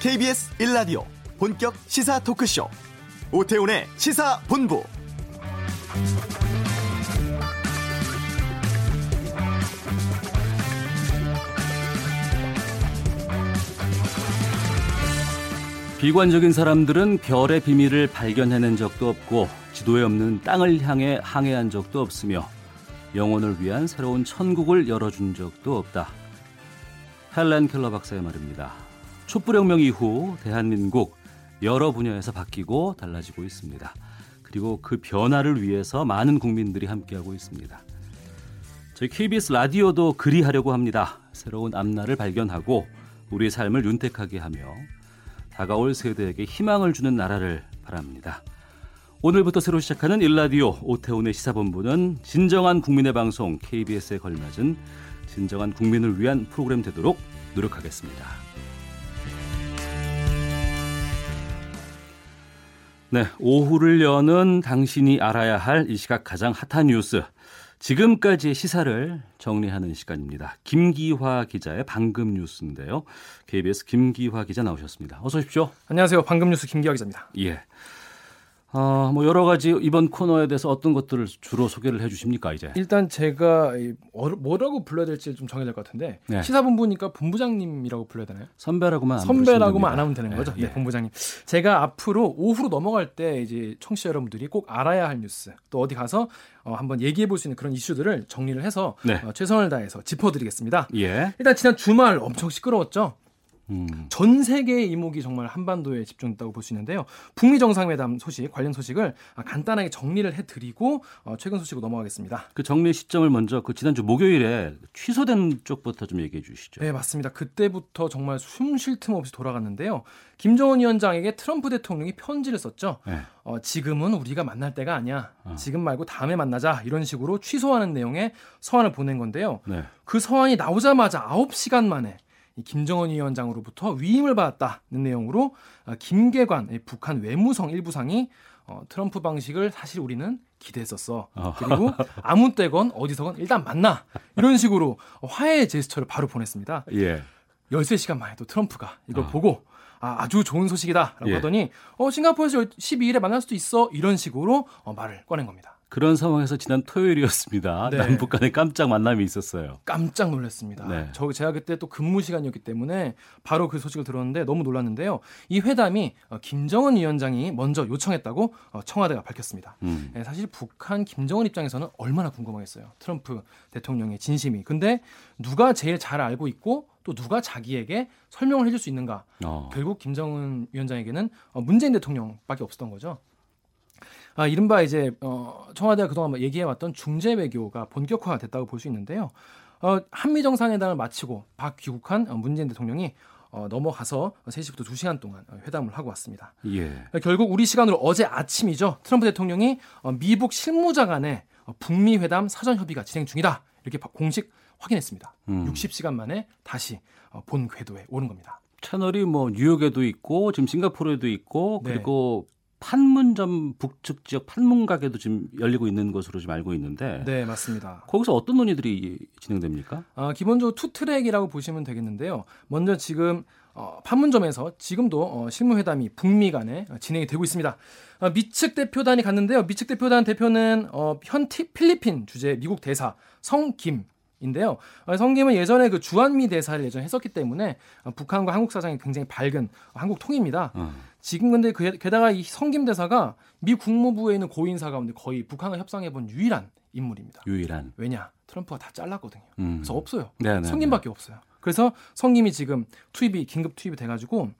KBS 1라디오 본격 시사 토크쇼 오태훈의 시사본부 비관적인 사람들은 별의 비밀을 발견해낸 적도 없고 지도에 없는 땅을 향해 항해한 적도 없으며 영혼을 위한 새로운 천국을 열어준 적도 없다. 헬렌 켈러 박사의 말입니다. 촛불혁명 이후 대한민국 여러 분야에서 바뀌고 달라지고 있습니다. 그리고 그 변화를 위해서 많은 국민들이 함께하고 있습니다. 저희 KBS 라디오도 그리하려고 합니다. 새로운 앞날을 발견하고 우리의 삶을 윤택하게 하며 다가올 세대에게 희망을 주는 나라를 바랍니다. 오늘부터 새로 시작하는 일라디오 오태훈의 시사본부는 진정한 국민의 방송 KBS에 걸맞은 진정한 국민을 위한 프로그램 되도록 노력하겠습니다. 네, 오후를 여는 당신이 알아야 할 이 시각 가장 핫한 뉴스. 지금까지의 시사를 정리하는 시간입니다. 김기화 기자의 방금 뉴스인데요. KBS 김기화 기자 나오셨습니다. 어서 오십시오. 안녕하세요. 방금 뉴스 김기화 기자입니다. 예. 어, 뭐 여러 가지 이번 코너에 대해서 어떤 것들을 주로 소개를 해 주십니까 이제? 일단 제가 뭐라고 불러야 될지 좀 정해야 될 것 같은데 네. 시사본부니까 본부장님이라고 불러야 되나요? 선배라고만 안 선배라고만 안 하면 되는 거죠. 네, 예, 네. 본부장님. 제가 앞으로 오후로 넘어갈 때 이제 청취자 여러분들이 꼭 알아야 할 뉴스 또 어디 가서 어, 한번 얘기해 볼 수 있는 그런 이슈들을 정리를 해서 네. 어, 최선을 다해서 짚어 드리겠습니다. 예. 일단 지난 주말 엄청 시끄러웠죠. 음. 전 세계의 이목이 정말 한반도에 집중됐다고 볼 수 있는데요. 북미 정상회담 소식 관련 소식을 간단하게 정리를 해드리고 어, 최근 소식으로 넘어가겠습니다. 그 정리 시점을 먼저 그 지난주 목요일에 취소된 쪽부터 좀 얘기해 주시죠. 네 맞습니다. 그때부터 정말 숨 쉴 틈 없이 돌아갔는데요. 김정은 위원장에게 트럼프 대통령이 편지를 썼죠. 네. 어, 지금은 우리가 만날 때가 아니야. 어. 지금 말고 다음에 만나자. 이런 식으로 취소하는 내용의 서한을 보낸 건데요. 네. 그 서한이 나오자마자 9시간 만에 김정은 위원장으로부터 위임을 받았다는 내용으로 어, 김계관 북한 외무성 일부상이 어, 트럼프 방식을 사실 우리는 기대했었어. 어. 그리고 아무 때건 어디서건 일단 만나. 이런 식으로 화해의 제스처를 바로 보냈습니다. 예. 13시간 만에 또 트럼프가 이걸 어. 보고 아, 아주 좋은 소식이다라고 예. 하더니 어, 싱가포르에서 12일에 만날 수도 있어. 이런 식으로 어, 말을 꺼낸 겁니다. 그런 상황에서 지난 토요일이었습니다. 네. 남북 간에 깜짝 만남이 있었어요. 깜짝 놀랐습니다. 네. 저 제가 그때 또 근무 시간이었기 때문에 바로 그 소식을 들었는데 너무 놀랐는데요. 이 회담이 어, 김정은 위원장이 먼저 요청했다고 어, 청와대가 밝혔습니다. 음. 네, 사실 북한 김정은 입장에서는 얼마나 궁금하겠어요. 트럼프 대통령의 진심이. 근데 누가 제일 잘 알고 있고 또 누가 자기에게 설명을 해줄 수 있는가? 어. 결국 김정은 위원장에게는 어, 문재인 대통령밖에 없었던 거죠. 아, 이른바 이제 어, 청와대가 그동안 뭐 얘기해왔던 중재 외교가 본격화가 됐다고 볼 수 있는데요. 어, 한미 정상회담을 마치고 박 귀국한 어, 문재인 대통령이 어, 넘어가서 3시부터 2시간 동안 회담을 하고 왔습니다. 예. 결국 우리 시간으로 어제 아침이죠. 트럼프 대통령이 어, 미북 실무자 간의 어, 북미 회담 사전 협의가 진행 중이다. 이렇게 공식 확인했습니다. 음. 60시간 만에 다시 어, 본 궤도에 오른 겁니다. 채널이 뭐 뉴욕에도 있고 지금 싱가포르에도 있고 네. 그리고 네. 판문점 북측 지역 판문 가게도 지금 열리고 있는 것으로 지금 알고 있는데 네 맞습니다. 거기서 어떤 논의들이 진행됩니까? 아, 기본적으로 투 트랙이라고 보시면 되겠는데요. 먼저 지금 어, 판문점에서 지금도 어, 실무회담이 북미 간에 진행이 되고 있습니다. 어, 미측 대표단이 갔는데요. 미측 대표단 대표는 어, 현 필리핀 주재 미국 대사 성김 인데요. 어, 성김은 예전에 그 주한미 대사를 예전에 했었기 때문에 어, 북한과 한국 사정이 굉장히 밝은 한국 통입니다. 어. 지금 근데 그, 게다가 이 성김 대사가 미 국무부에 있는 고위 인사 가운데 거의 북한과 협상해 본 유일한 인물입니다. 유일한. 왜냐? 트럼프가 다 잘랐거든요. 음. 그래서 없어요. 네네, 네, 성김밖에 네. 없어요. 그래서 성김이 지금 투입이 긴급 투입이 돼가지고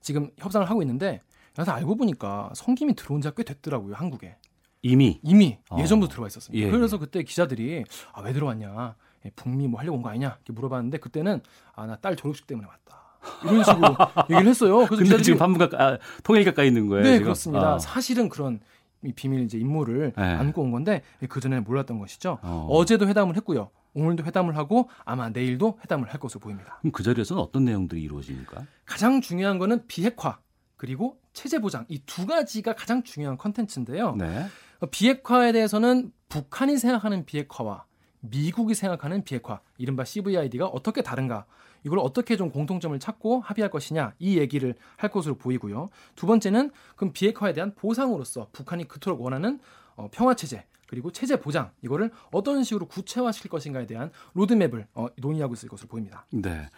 지금 협상을 하고 있는데 그래서 알고 보니까 성김이 들어온 지가 꽤 됐더라고요 한국에. 이미 이미 어. 예전부터 들어와 있었습니다. 예. 그래서 그때 기자들이 아, 왜 들어왔냐? 예, 북미 뭐 하려고 온 거 아니냐? 이렇게 물어봤는데 그때는 아 나 딸 졸업식 때문에 왔다. 이런 식으로 얘기를 했어요. 그래서 근데 지금 반문 가까 아, 통일 가까이 있는 거예요. 네, 지금? 그렇습니다. 어. 사실은 그런 이 비밀 이제 임무를 네. 안고 온 건데 그 전에는 몰랐던 것이죠. 어. 제도 회담을 했고요. 오늘도 회담을 하고 아마 내일도 회담을 할 것으로 보입니다. 그럼 그 자리에서는 어떤 내용들이 이루어집니까? 가장 중요한 거는 비핵화 그리고 체제 보장 이 두 가지가 가장 중요한 컨텐츠인데요. 네. 비핵화에 대해서는 북한이 생각하는 비핵화와 미국이 생각하는 비핵화, 이른바 CVID가 어떻게 다른가? 이걸 어떻게 좀 공통점을 찾고 합의할 것이냐 이 얘기를 할 것으로 보이고요. 두 번째는 그럼 비핵화에 대한 보상으로서 북한이 그토록 원하는 어, 평화 체제 그리고 체제 보장 이거를 어떤 식으로 구체화시킬 것인가에 대한 로드맵을 어, 논의하고 있을 것으로 보입니다. 네.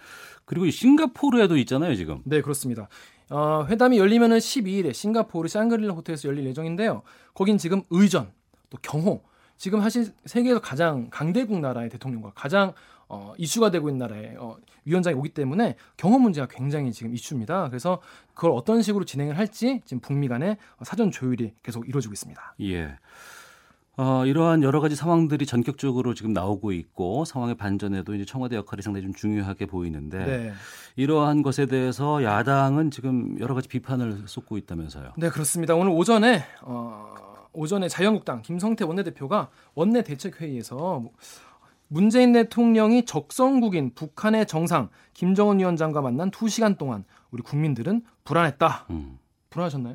그리고 싱가포르에도 있잖아요, 지금. 네, 그렇습니다. 어, 회담이 열리면은 12일에 싱가포르 샹그릴라 호텔에서 열릴 예정인데요. 거긴 지금 의전, 또 경호, 지금 사실 세계에서 가장 강대국 나라의 대통령과 가장 어, 이슈가 되고 있는 나라의 어, 위원장이 오기 때문에 경호 문제가 굉장히 지금 이슈입니다. 그래서 그걸 어떤 식으로 진행을 할지 지금 북미 간의 사전 조율이 계속 이루어지고 있습니다. 예. 어, 이러한 여러 가지 상황들이 전격적으로 지금 나오고 있고 상황의 반전에도 이제 청와대 역할이 상당히 좀 중요하게 보이는데 네. 이러한 것에 대해서 야당은 지금 여러 가지 비판을 쏟고 있다면서요. 네, 그렇습니다. 오늘 오전에 어, 오전에 자유한국당 김성태 원내대표가 원내 대책회의에서 문재인 대통령이 적성국인 북한의 정상 김정은 위원장과 만난 2시간 동안 우리 국민들은 불안했다. 음. 불안하셨나요?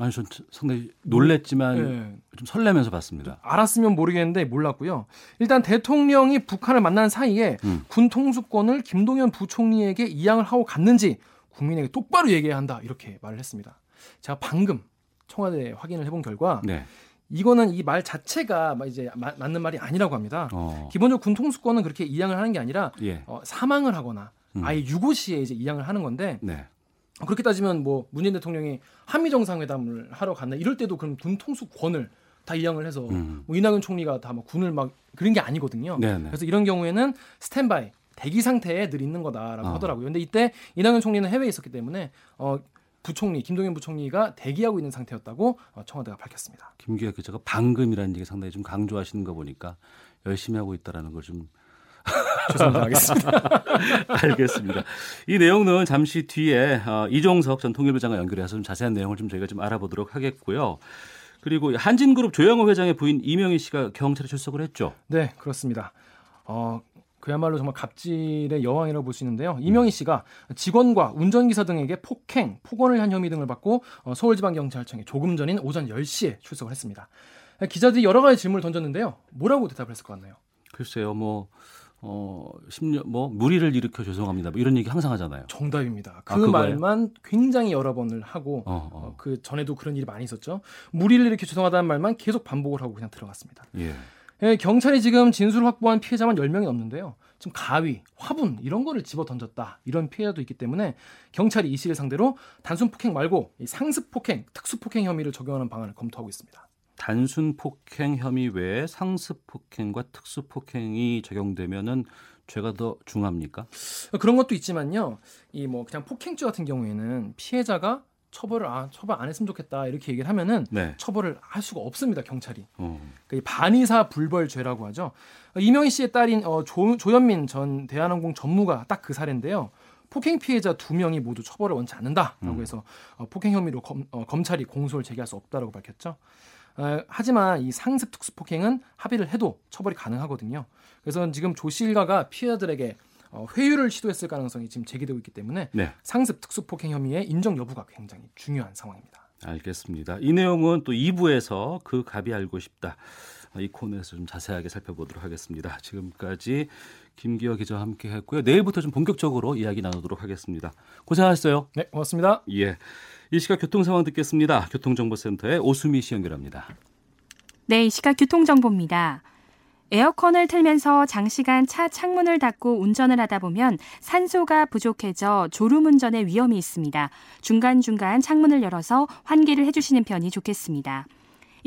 아니, 전 상당히 놀랬지만 네. 좀 설레면서 봤습니다. 알았으면 모르겠는데 몰랐고요. 일단 대통령이 북한을 만난 사이에 음. 군 통수권을 김동연 부총리에게 이양을 하고 갔는지 국민에게 똑바로 얘기해야 한다. 이렇게 말을 했습니다. 제가 방금 청와대 확인을 해본 결과 네. 이거는 이 말 자체가 이제 마, 맞는 말이 아니라고 합니다. 어. 기본적으로 군 통수권은 그렇게 이양을 하는 게 아니라 예. 어, 사망을 하거나 음. 아예 유고 시에 이제 이양을 하는 건데 네. 그렇게 따지면 뭐 문재인 대통령이 한미 정상회담을 하러 갔나 이럴 때도 그럼 군 통수권을 다 이양을 해서 음. 뭐 이낙연 총리가 다 막 군을 막 그런 게 아니거든요. 네네. 네. 그래서 이런 경우에는 스탠바이 대기 상태에 늘 있는 거다라고 어. 하더라고요. 근데 이때 이낙연 총리는 해외에 있었기 때문에 어 부총리 김동연 부총리가 대기하고 있는 상태였다고 어, 청와대가 밝혔습니다. 김기혁 기자가 방금이라는 얘기 상당히 좀 강조하시는 거 보니까 열심히 하고 있다라는 걸 좀 죄송합니다. 하겠습니다. 알겠습니다. 이 내용은 잠시 뒤에 어, 이종석 전 통일부 장관 연결해서 좀 자세한 내용을 좀 저희가 좀 알아보도록 하겠고요. 그리고 한진그룹 조영호 회장의 부인 이명희 씨가 경찰에 출석을 했죠. 네, 그렇습니다. 어, 그야말로 정말 갑질의 여왕이라고 볼 수 있는데요. 이명희 씨가 직원과 운전기사 등에게 폭행, 폭언을 한 혐의 등을 받고 어, 서울지방경찰청에 조금 전인 오전 10시에 출석을 했습니다. 기자들이 여러 가지 질문을 던졌는데요. 뭐라고 대답을 했을 것 같나요? 글쎄요, 뭐 어, 10년 뭐 무리를 일으켜 죄송합니다. 뭐 이런 얘기 항상 하잖아요. 정답입니다. 아, 그 아, 말만 굉장히 여러 번을 하고 어, 어. 어, 그 전에도 그런 일이 많이 있었죠. 무리를 일으켜 죄송하다는 말만 계속 반복을 하고 그냥 들어갔습니다. 예. 예, 경찰이 지금 진술을 확보한 피해자만 10명이 넘는데요. 지금 가위, 화분 이런 거를 집어 던졌다. 이런 피해자도 있기 때문에 경찰이 이 씨를 상대로 단순 폭행 말고 상습 폭행, 특수 폭행 혐의를 적용하는 방안을 검토하고 있습니다. 단순 폭행 혐의 외에 상습 폭행과 특수 폭행이 적용되면은 죄가 더 중합니까? 그런 것도 있지만요. 이 뭐 그냥 폭행죄 같은 경우에는 피해자가 처벌을 아 처벌 안 했으면 좋겠다 이렇게 얘기를 하면은 네. 처벌을 할 수가 없습니다 경찰이 어. 그러니까 반의사 불벌죄라고 하죠 이명희 씨의 딸인 어, 조, 조현민 전 대한항공 전무가 딱 그 사례인데요 폭행 피해자 두 명이 모두 처벌을 원치 않는다라고 음. 해서 어, 폭행 혐의로 검, 어, 검찰이 공소를 제기할 수 없다라고 밝혔죠 어, 하지만 이 상습 특수 폭행은 합의를 해도 처벌이 가능하거든요. 그래서 지금 조씨 일가가 피해자들에게 어, 회유를 시도했을 가능성이 지금 제기되고 있기 때문에 네. 상습 특수 폭행 혐의의 인정 여부가 굉장히 중요한 상황입니다. 알겠습니다. 이 내용은 또 2부에서 그 갑이 알고 싶다. 이 코너에서 좀 자세하게 살펴보도록 하겠습니다. 지금까지 김기어 기자와 함께 했고요. 내일부터 좀 본격적으로 이야기 나누도록 하겠습니다. 고생하셨어요. 네, 고맙습니다. 예. 이 시각 교통 상황 듣겠습니다. 교통정보센터의 오수미 씨 연결합니다. 네, 이 시각 교통정보입니다. 에어컨을 틀면서 장시간 차 창문을 닫고 운전을 하다 보면 산소가 부족해져 졸음 운전의 위험이 있습니다. 중간중간 창문을 열어서 환기를 해주시는 편이 좋겠습니다.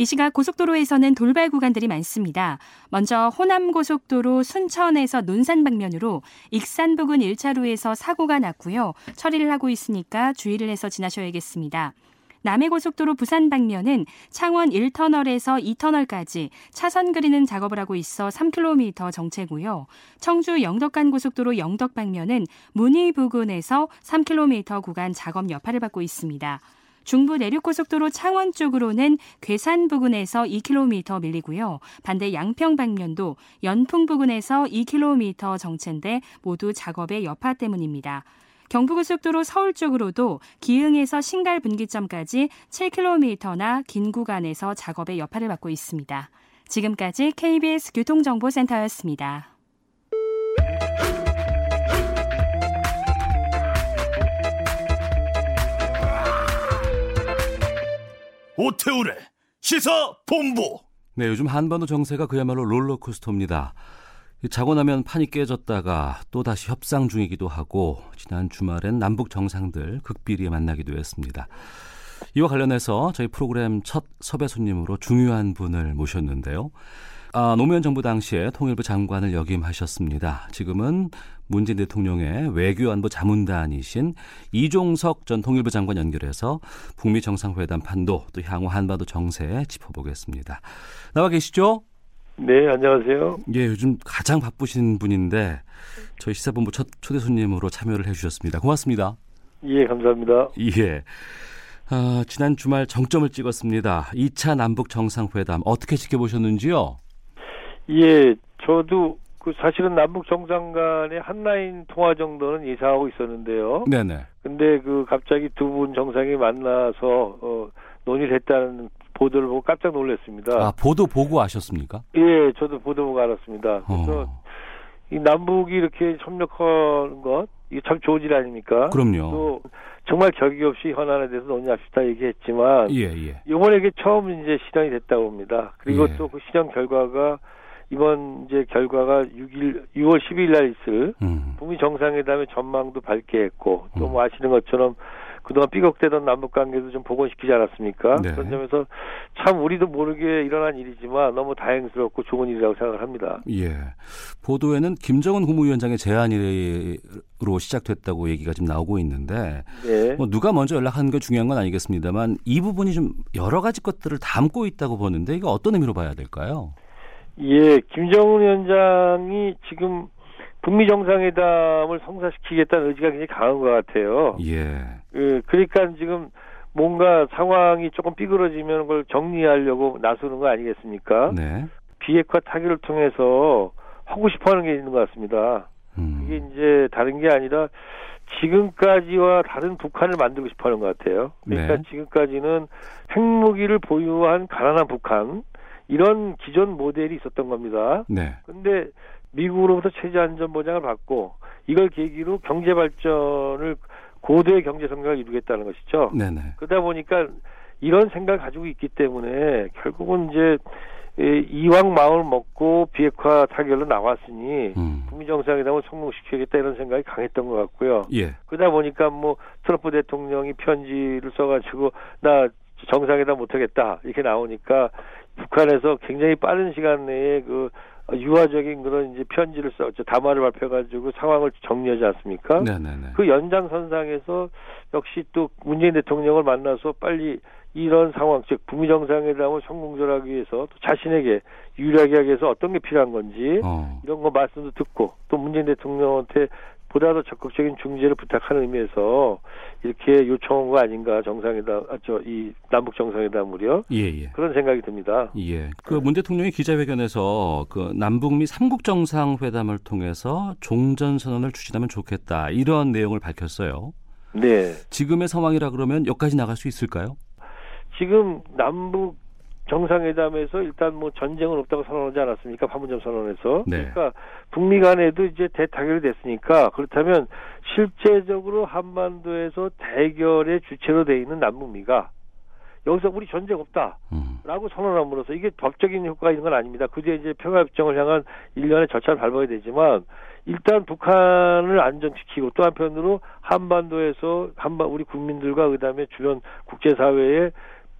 이 시각 고속도로에서는 돌발 구간들이 많습니다. 먼저 호남 고속도로 순천에서 논산 방면으로 익산 부근 1차로에서 사고가 났고요. 처리를 하고 있으니까 주의를 해서 지나셔야겠습니다. 남해고속도로 부산 방면은 창원 1터널에서 2터널까지 차선 그리는 작업을 하고 있어 3km 정체고요. 청주 영덕간 고속도로 영덕 방면은 문의 부근에서 3km 구간 작업 여파를 받고 있습니다. 중부 내륙고속도로 창원 쪽으로는 괴산 부근에서 2km 밀리고요. 반대 양평 방면도 연풍 부근에서 2km 정체인데 모두 작업의 여파 때문입니다. 경부고속도로 서울 쪽으로도 기흥에서 신갈 분기점까지 7km나 긴 구간에서 작업의 여파를 받고 있습니다. 지금까지 KBS 교통정보센터였습니다. 오태우래 시사 본부. 네, 요즘 한반도 정세가 그야말로 롤러코스터입니다. 자고 나면 판이 깨졌다가 또 다시 협상 중이기도 하고 지난 주말엔 남북 정상들 극비리에 만나기도 했습니다. 이와 관련해서 저희 프로그램 첫 섭외 손님으로 중요한 분을 모셨는데요. 아, 노무현 정부 당시에 통일부 장관을 역임하셨습니다. 지금은 문재인 대통령의 외교안보 자문단이신 이종석 전 통일부 장관 연결해서 북미 정상회담 판도 또 향후 한반도 정세 짚어보겠습니다. 나와 계시죠? 네, 안녕하세요. 예, 요즘 가장 바쁘신 분인데 저희 시사본부 첫 초대 손님으로 참여를 해주셨습니다. 고맙습니다. 예, 감사합니다. 예. 아, 지난 주말 정점을 찍었습니다. 2차 남북 정상회담 어떻게 지켜보셨는지요? 예, 저도 그 사실은 남북 정상 간의 한라인 통화 정도는 예상하고 있었는데요. 네네. 근데 그 갑자기 두 분 정상이 만나서 어, 논의를 했다는 보도를 보고 깜짝 놀랐습니다. 아, 보도 보고 아셨습니까? 예, 저도 보도 보고 알았습니다. 그래서 어. 이 남북이 이렇게 협력하는 것 이게 참 좋은 일 아닙니까? 그럼요. 또 정말 격의 없이 현안에 대해서 논의합시다 얘기했지만 예, 예. 이번에 이게 처음 이제 실현이 됐다고 합니다. 그리고 예. 또그 실현 결과가 이번 이제 결과가 6일 6월 10일 날 있을 음. 북미 정상회담의 전망도 밝게 했고 또뭐 음. 아시는 것처럼 그동안 삐걱대던 남북 관계도 좀 복원시키지 않았습니까? 네. 그런 점에서 참 우리도 모르게 일어난 일이지만 너무 다행스럽고 좋은 일이라고 생각을 합니다. 예. 보도에는 김정은 국무위원장의 제안으로 시작됐다고 얘기가 지금 나오고 있는데 네. 뭐 누가 먼저 연락한 게 중요한 건 아니겠습니다만 이 부분이 좀 여러 가지 것들을 담고 있다고 보는데 이거 어떤 의미로 봐야 될까요? 예, 김정은 위원장이 지금 북미 정상회담을 성사시키겠다는 의지가 굉장히 강한 것 같아요. 예. 예 그러니까 지금 뭔가 상황이 조금 삐그러지면 그걸 정리하려고 나서는 거 아니겠습니까? 네. 비핵화 타결을 통해서 하고 싶어 하는 게 있는 것 같습니다. 음. 이게 이제 다른 게 아니라 지금까지와 다른 북한을 만들고 싶어 하는 것 같아요. 그러니까 네. 지금까지는 핵무기를 보유한 가난한 북한, 이런 기존 모델이 있었던 겁니다. 네. 근데 미국으로부터 체제 안전 보장을 받고 이걸 계기로 경제 발전을 고도의 경제 성장을 이루겠다는 것이죠. 네네. 그러다 보니까 이런 생각을 가지고 있기 때문에 결국은 이제 이왕 마음을 먹고 비핵화 타결로 나왔으니 음. 북미 정상회담을 성공시키겠다 이런 생각이 강했던 것 같고요. 예. 그러다 보니까 뭐 트럼프 대통령이 편지를 써가지고 나 정상회담 못하겠다 이렇게 나오니까 북한에서 굉장히 빠른 시간 내에 그 유화적인 그런 이제 편지를 써, 담화를 발표해가지고 상황을 정리하지 않습니까? 네네네. 그 연장선상에서 역시 또 문재인 대통령을 만나서 빨리 이런 상황, 즉 북미 정상회담을 성공적하기 위해서 또 자신에게 유리하게 하기 위해서 어떤 게 필요한 건지 어. 이런 거 말씀도 듣고 또 문재인 대통령한테 보다 더 적극적인 중재를 부탁하는 의미에서 이렇게 요청한 거 아닌가 정상회담 아, 저이 남북 정상회담으로요. 예, 예. 그런 생각이 듭니다. 예. 그 문 대통령이 기자회견에서 그 남북미 삼국 정상회담을 통해서 종전 선언을 추진하면 좋겠다 이런 내용을 밝혔어요. 네. 지금의 상황이라 그러면 여기까지 나갈 수 있을까요? 지금 남북 정상회담에서 일단 뭐 전쟁은 없다고 선언하지 않았습니까? 판문점 선언에서. 네. 그러니까 북미 간에도 이제 대타결이 됐으니까 그렇다면 실제적으로 한반도에서 대결의 주체로 돼 있는 남북미가 여기서 우리 전쟁 없다라고 음. 선언함으로써 이게 법적인 효과가 있는 건 아닙니다. 그뒤에 이제 평화협정을 향한 일련의 절차를 밟아야 되지만 일단 북한을 안정시키고 또 한편으로 한반도에서 한반 우리 국민들과 그다음에 주변 국제사회에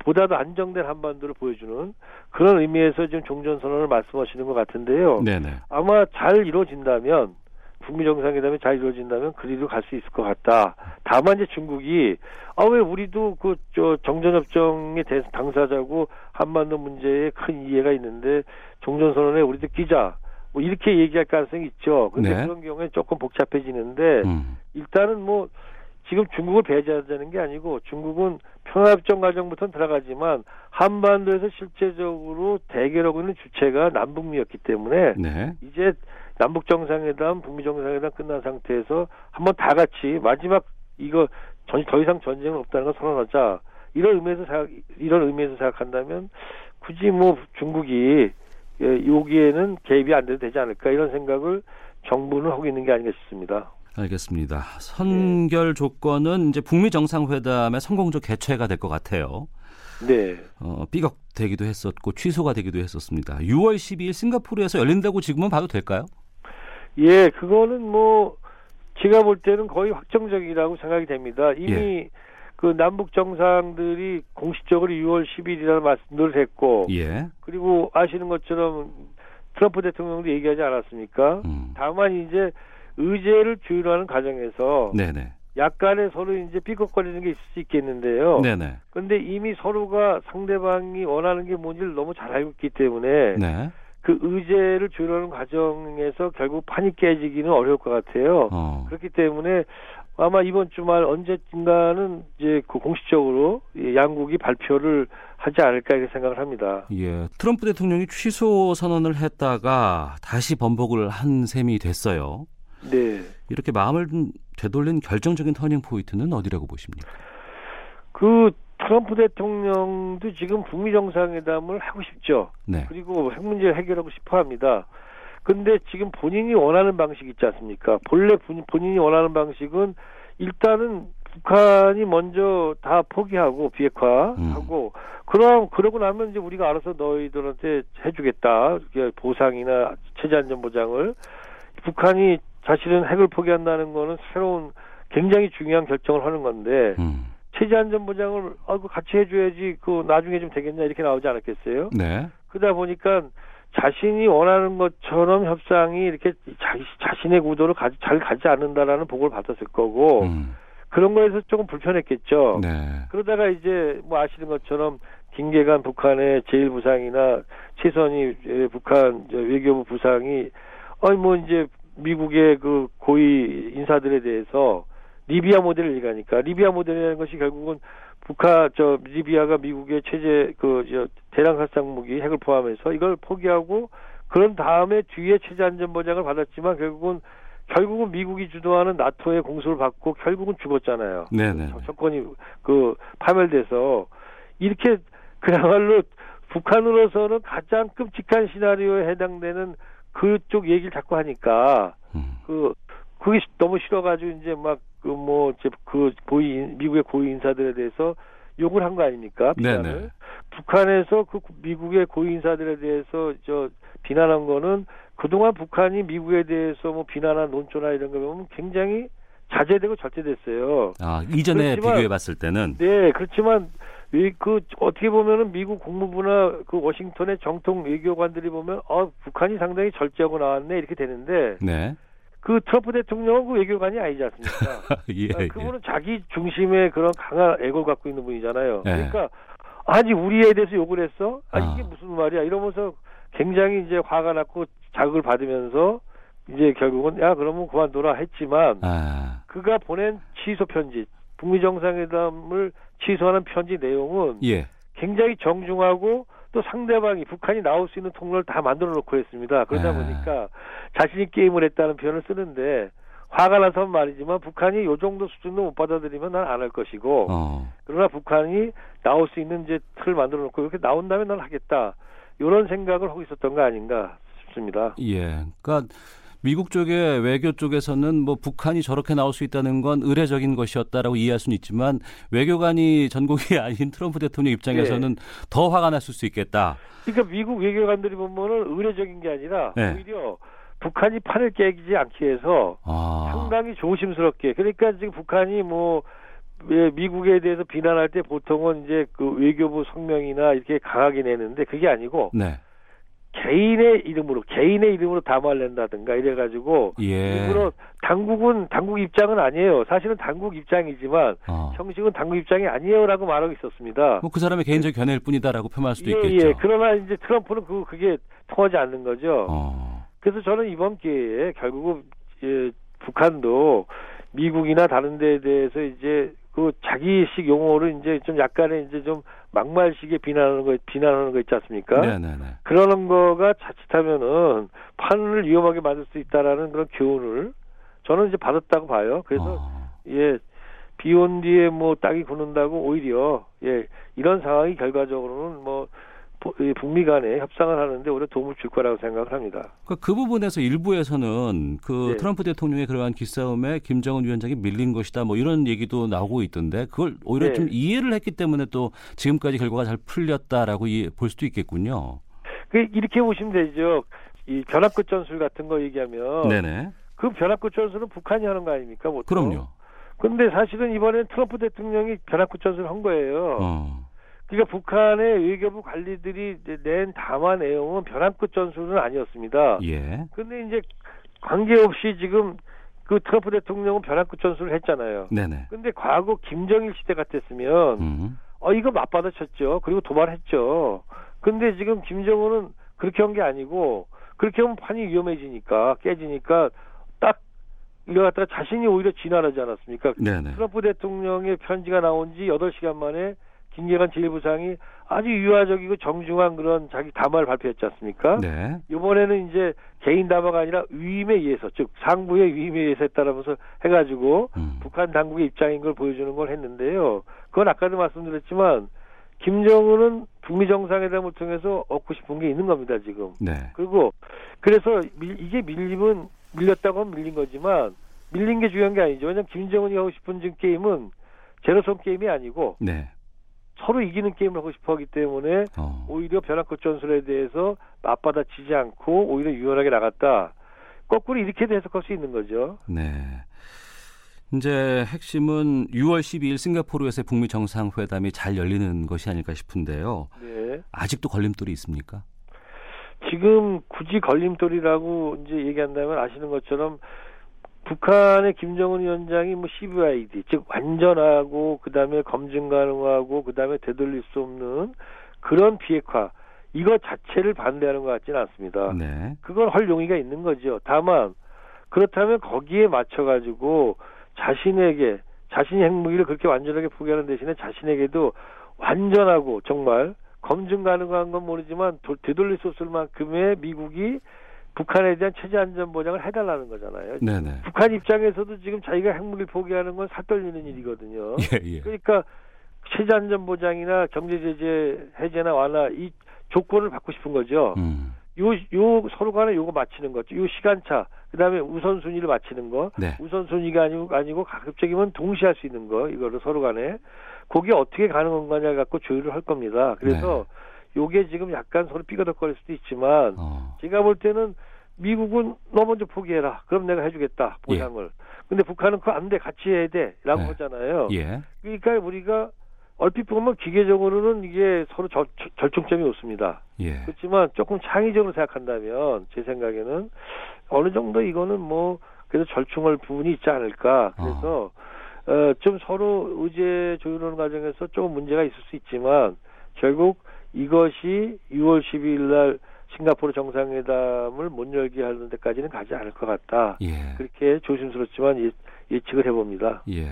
보다도 안정된 한반도를 보여주는 그런 의미에서 지금 종전선언을 말씀하시는 것 같은데요. 네네. 아마 잘 이루어진다면 북미 정상회담이 잘 이루어진다면 그리로 갈 수 있을 것 같다. 다만 이제 중국이 아 왜 우리도 그 저 정전협정의 당사자고 한반도 문제에 큰 이해가 있는데 종전선언에 우리도 끼자. 뭐 이렇게 얘기할 가능성이 있죠. 근데 네. 그런 경우에 조금 복잡해지는데 음. 일단은 뭐 지금 중국을 배제하자는 게 아니고 중국은 평화협정 과정부터는 들어가지만 한반도에서 실제적으로 대결하고 있는 주체가 남북미였기 때문에 네. 이제 남북 정상회담, 북미 정상회담 끝난 상태에서 한번 다 같이 마지막 이거 전, 더 이상 전쟁은 없다는 걸 선언하자 이런 의미에서 생각, 이런 의미에서 생각한다면 굳이 뭐 중국이 예, 여기에는 개입이 안 돼도 되지 않을까 이런 생각을 정부는 하고 있는 게 아닌가 싶습니다. 알겠습니다. 선결 조건은 이제 북미 정상회담의 성공적 개최가 될 것 같아요. 네. 어, 삐걱되기도 했었고 취소가 되기도 했었습니다. 6월 12일 싱가포르에서 열린다고 지금은 봐도 될까요? 예, 그거는 뭐 제가 볼 때는 거의 확정적이라고 생각이 됩니다. 이미 예. 그 남북 정상들이 공식적으로 6월 10일이라는 말씀을 했고, 예. 그리고 아시는 것처럼 트럼프 대통령도 얘기하지 않았습니까? 음. 다만 이제 의제를 조율하는 과정에서 네네. 약간의 서로 이제 삐걱거리는 게 있을 수 있겠는데요. 네네. 근데 이미 서로가 상대방이 원하는 게 뭔지를 너무 잘 알고 있기 때문에 네. 그 의제를 조율하는 과정에서 결국 판이 깨지기는 어려울 것 같아요. 어. 그렇기 때문에 아마 이번 주말 언제쯤가는 이제 그 공식적으로 양국이 발표를 하지 않을까 이렇게 생각을 합니다. 예, 트럼프 대통령이 취소 선언을 했다가 다시 번복을 한 셈이 됐어요. 네. 이렇게 마음을 되돌린 결정적인 터닝 포인트는 어디라고 보십니까? 그 트럼프 대통령도 지금 북미 정상회담을 하고 싶죠. 네. 그리고 핵 문제를 해결하고 싶어 합니다. 근데 지금 본인이 원하는 방식 있지 않습니까? 본래 본인이 원하는 방식은 일단은 북한이 먼저 다 포기하고 비핵화하고 음. 그럼 그러고 나면 이제 우리가 알아서 너희들한테 해주겠다 보상이나 체제 안전 보장을 북한이 자신은 핵을 포기한다는 거는 새로운 굉장히 중요한 결정을 하는 건데 음. 체제 안전 보장을 아, 그 같이 해줘야지 그 나중에 좀 되겠냐 이렇게 나오지 않았겠어요? 네. 그러다 보니까 자신이 원하는 것처럼 협상이 이렇게 자, 자신의 구도를 가, 잘 가지 않는다라는 보고를 받았을 거고 음. 그런 거에서 조금 불편했겠죠. 네. 그러다가 이제 뭐 아시는 것처럼 김계관 북한의 제일부상이나 최선희 북한 외교부 부상이 어이 뭐 이제 미국의 그 고위 인사들에 대해서 리비아 모델을 얘기하니까 리비아 모델이라는 것이 결국은 북한 저 리비아가 미국의 체제 그저 대량 살상 무기 핵을 포함해서 이걸 포기하고 그런 다음에 뒤에 체제 안전 보장을 받았지만 결국은 결국은 미국이 주도하는 나토의 공수를 받고 결국은 죽었잖아요. 네네. 정권이 그 파멸돼서 이렇게 그야말로 북한으로서는 가장 끔찍한 시나리오에 해당되는 그쪽 얘기를 자꾸 하니까 음. 그 그게 너무 싫어가지고 이제 막 그 뭐 이제 그 고위 미국의 고위 인사들에 대해서 욕을 한 거 아닙니까? 비난을. 북한에서 그 미국의 고위 인사들에 대해서 저 비난한 거는 그동안 북한이 미국에 대해서 뭐 비난한 논조나 이런 거 보면 굉장히 자제되고 절제됐어요. 아 이전에 비교해 봤을 때는 네 그렇지만 그 어떻게 보면은 미국 국무부나 그 워싱턴의 정통 외교관들이 보면 어 북한이 상당히 절제하고 나왔네 이렇게 되는데 네. 그 트럼프 대통령은 그 외교관이 아니지 않습니까? 예, 그러니까 그분은 예. 자기 중심의 그런 강한 애고를 갖고 있는 분이잖아요. 예. 그러니까 아니 우리에 대해서 욕을 했어? 아 이게 아. 무슨 말이야? 이러면서 굉장히 이제 화가 났고 자극을 받으면서 이제 결국은 야 그러면 그만둬라 했지만 아. 그가 보낸 취소 편지 북미 정상회담을 취소하는 편지 내용은 예. 굉장히 정중하고 또 상대방이 북한이 나올 수 있는 통로를 다 만들어 놓고 했습니다. 그러다 아. 보니까 자신이 게임을 했다는 표현을 쓰는데 화가 나서 말이지만 북한이 요 정도 수준도 못 받아들이면 난 안 할 것이고 어. 그러나 북한이 나올 수 있는 이제 틀을 만들어 놓고 이렇게 나온다면 난 하겠다 이런 생각을 하고 있었던 거 아닌가 싶습니다. 예, 그러니까 미국 쪽의 외교 쪽에서는 뭐 북한이 저렇게 나올 수 있다는 건 의례적인 것이었다라고 이해할 수는 있지만 외교관이 전국이 아닌 트럼프 대통령 입장에서는 네. 더 화가 났을 수 있겠다. 그러니까 미국 외교관들이 보면은 의례적인 게 아니라 네. 오히려 북한이 판을 깨지 않기 위해서 아. 상당히 조심스럽게 그러니까 지금 북한이 뭐 미국에 대해서 비난할 때 보통은 이제 그 외교부 성명이나 이렇게 강하게 내는데 그게 아니고 네. 개인의 이름으로 개인의 이름으로 담화를 낸다든가 이래가지고 예. 일부러 당국은 당국 입장은 아니에요. 사실은 당국 입장이지만 어. 형식은 당국 입장이 아니에요라고 말하고 있었습니다. 뭐 그 사람의 개인적 견해일 뿐이다라고 표현할 수도 예, 있겠죠. 예. 그러나 이제 트럼프는 그 그게 통하지 않는 거죠. 어. 그래서 저는 이번 기회에 결국은 예, 북한도 미국이나 다른 데에 대해서 이제 그 자기식 용어를 이제 좀 약간의 이제 좀 막말식에 비난하는 거 비난하는 거 있지 않습니까? 네네네. 그러는 거가 자칫하면은 판을 위험하게 만들 수 있다라는 그런 교훈을 저는 이제 받았다고 봐요. 그래서 어. 예. 비 온 뒤에 뭐 땅이 굳는다고 오히려 예 이런 상황이 결과적으로는 뭐 북미 간에 협상을 하는데 오히려 도움을 줄 거라고 생각을 합니다. 그, 그 부분에서 일부에서는 그 네. 트럼프 대통령의 그러한 기싸움에 김정은 위원장이 밀린 것이다 뭐 이런 얘기도 나오고 있던데 그걸 오히려 네. 좀 이해를 했기 때문에 또 지금까지 결과가 잘 풀렸다라고 볼 수도 있겠군요. 그 이렇게 보시면 되죠. 이 변압끝 전술 같은 거 얘기하면 네네. 그 변압끝 전술은 북한이 하는 거 아닙니까? 보통. 그럼요. 근데 사실은 이번엔 트럼프 대통령이 변압끝 전술을 한 거예요. 어. 그러니까 북한의 외교부 관리들이 낸 담화 내용은 변함끝 전술은 아니었습니다. 예. 근데 이제 관계없이 지금 그 트럼프 대통령은 변함끝 전술을 했잖아요. 네네. 근데 과거 김정일 시대 같았으면 음. 어 이거 맞받아쳤죠. 그리고 도발했죠. 근데 지금 김정은은 그렇게 한 게 아니고 그렇게 하면 판이 위험해지니까 깨지니까 딱 이거 갖다가 자신이 오히려 진화하지 않았습니까? 네네. 트럼프 대통령의 편지가 나온 지 8시간 만에 김계관 제1부상이 아주 유화적이고 정중한 그런 자기 담화를 발표했지 않습니까? 네. 이번에는 이제 개인 담화가 아니라 위임에 의해서 즉 상부의 위임에 의해서 했다라면서 해가지고 음. 북한 당국의 입장인 걸 보여주는 걸 했는데요. 그건 아까도 말씀드렸지만 김정은은 북미 정상회담을 통해서 얻고 싶은 게 있는 겁니다 지금. 네. 그리고 그래서 밀, 이게 밀림은 밀렸다고 하면 밀린 거지만 밀린 게 중요한 게 아니죠. 왜냐하면 김정은이 하고 싶은 지금 게임은 제로섬 게임이 아니고 네. 서로 이기는 게임을 하고 싶어 하기 때문에 어. 오히려 변화꽃 전술에 대해서 맞받아치지 않고 오히려 유연하게 나갔다. 거꾸로 이렇게도 해석할 수 있는 거죠. 네. 이제 핵심은 6월 12일 싱가포르에서 북미 정상회담이 잘 열리는 것이 아닐까 싶은데요. 네. 아직도 걸림돌이 있습니까? 지금 굳이 걸림돌이라고 이제 얘기한다면 아시는 것처럼 북한의 김정은 위원장이 뭐 CVID 즉 완전하고 그다음에 검증 가능하고 그다음에 되돌릴 수 없는 그런 비핵화 이거 자체를 반대하는 것 같지는 않습니다. 네. 그건 할 용의가 있는 거죠. 다만 그렇다면 거기에 맞춰 가지고 자신에게 자신의 핵무기를 그렇게 완전하게 포기하는 대신에 자신에게도 완전하고 정말 검증 가능한 건 모르지만 되돌릴 수 없을 만큼의 미국이 북한에 대한 체제 안전 보장을 해달라는 거잖아요. 네네. 북한 입장에서도 지금 자기가 핵무기 포기하는 건 살떨리는 일이거든요. 예, 예. 그러니까 체제 안전 보장이나 경제 제재 해제나 완화 이 조건을 받고 싶은 거죠. 음. 요, 요 서로 간에 요거 맞추는 거죠. 요 시간차, 그 다음에 우선순위를 맞추는 거. 네. 우선순위가 아니고, 아니고 가급적이면 동시에 할 수 있는 거. 이거를 서로 간에. 그게 어떻게 가능한 거냐 갖고 조율을 할 겁니다. 그래서 네. 요게 지금 약간 서로 삐거덕거릴 수도 있지만 어. 제가 볼 때는 미국은 너 먼저 포기해라. 그럼 내가 해주겠다 보상을. 예. 근데 북한은 그거 안 돼. 같이 해야 돼라고 네. 하잖아요. 예. 그러니까 우리가 얼핏 보면 기계적으로는 이게 서로 절, 절충점이 없습니다. 예. 그렇지만 조금 창의적으로 생각한다면 제 생각에는 어느 정도 이거는 뭐 그래도 절충할 부분이 있지 않을까. 그래서 어. 어, 좀 서로 의제 조율하는 과정에서 조금 문제가 있을 수 있지만 결국 이것이 6월 12일 날 싱가포르 정상회담을 못 열게 하는 데까지는 가지 않을 것 같다. 예. 그렇게 조심스럽지만 예, 예측을 해봅니다. 예.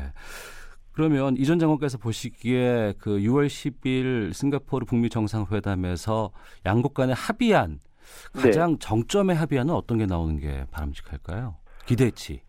그러면 이 전 장관께서 보시기에 그 6월 10일 싱가포르 북미 정상회담에서 양국 간에 합의한 가장 네. 정점의 합의안은 어떤 게 나오는 게 바람직할까요? 기대치.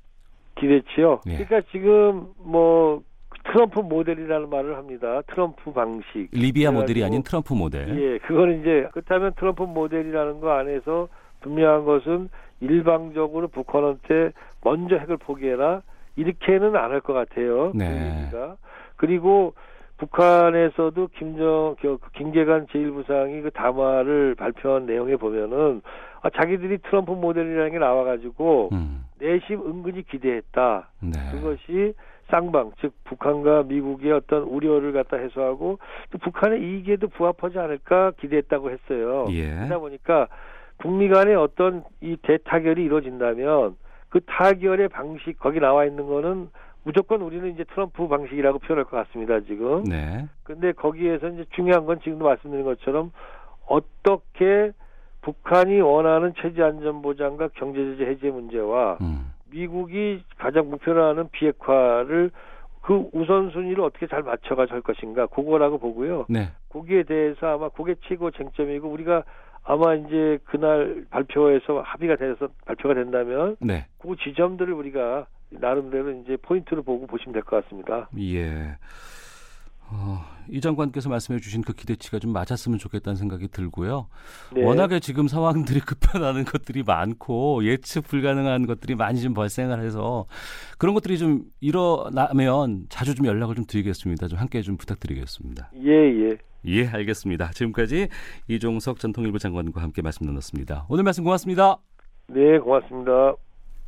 기대치요. 예. 그러니까 지금 뭐 트럼프 모델이라는 말을 합니다. 트럼프 방식. 리비아 모델이 아닌 트럼프 모델. 예, 그거는 이제 그렇다면 트럼프 모델이라는 거 안에서 분명한 것은 일방적으로 북한한테 먼저 핵을 포기해라 이렇게는 안 할 것 같아요. 네. 그 그리고 북한에서도 김정 그 김계관 제1부상이 그 담화를 발표한 내용에 보면은 아, 자기들이 트럼프 모델이라는 게 나와가지고 음. 내심 은근히 기대했다. 네. 그것이 쌍방 즉 북한과 미국의 어떤 우려를 갖다 해소하고 또 북한의 이익에도 부합하지 않을까 기대했다고 했어요. 예. 그러다 보니까 북미 간의 어떤 이 대타결이 이루어진다면 그 타결의 방식 거기 나와 있는 거는 무조건 우리는 이제 트럼프 방식이라고 표현할 것 같습니다 지금. 네. 근데 거기에서 이제 중요한 건 지금도 말씀드린 것처럼 어떻게 북한이 원하는 체제 안전 보장과 경제 제재 해제 문제와 음. 미국이 가장 목표로 하는 비핵화를 그 우선순위를 어떻게 잘 맞춰가 할 것인가 그거라고 보고요. 네. 거기에 대해서 아마 그게 최고 쟁점이고 우리가 아마 이제 그날 발표에서 합의가 돼서 발표가 된다면 네. 그 지점들을 우리가 나름대로 이제 포인트를 보고 보시면 될 것 같습니다. 예. 어, 이 장관께서 말씀해 주신 그 기대치가 좀 맞았으면 좋겠다는 생각이 들고요. 네. 워낙에 지금 상황들이 급변하는 것들이 많고 예측 불가능한 것들이 많이 좀 발생을 해서 그런 것들이 좀 일어나면 자주 좀 연락을 좀 드리겠습니다. 좀 함께 좀 부탁드리겠습니다. 예, 예. 예, 알겠습니다. 지금까지 이종석 전 통일부 장관과 함께 말씀 나눴습니다. 오늘 말씀 고맙습니다. 네, 고맙습니다.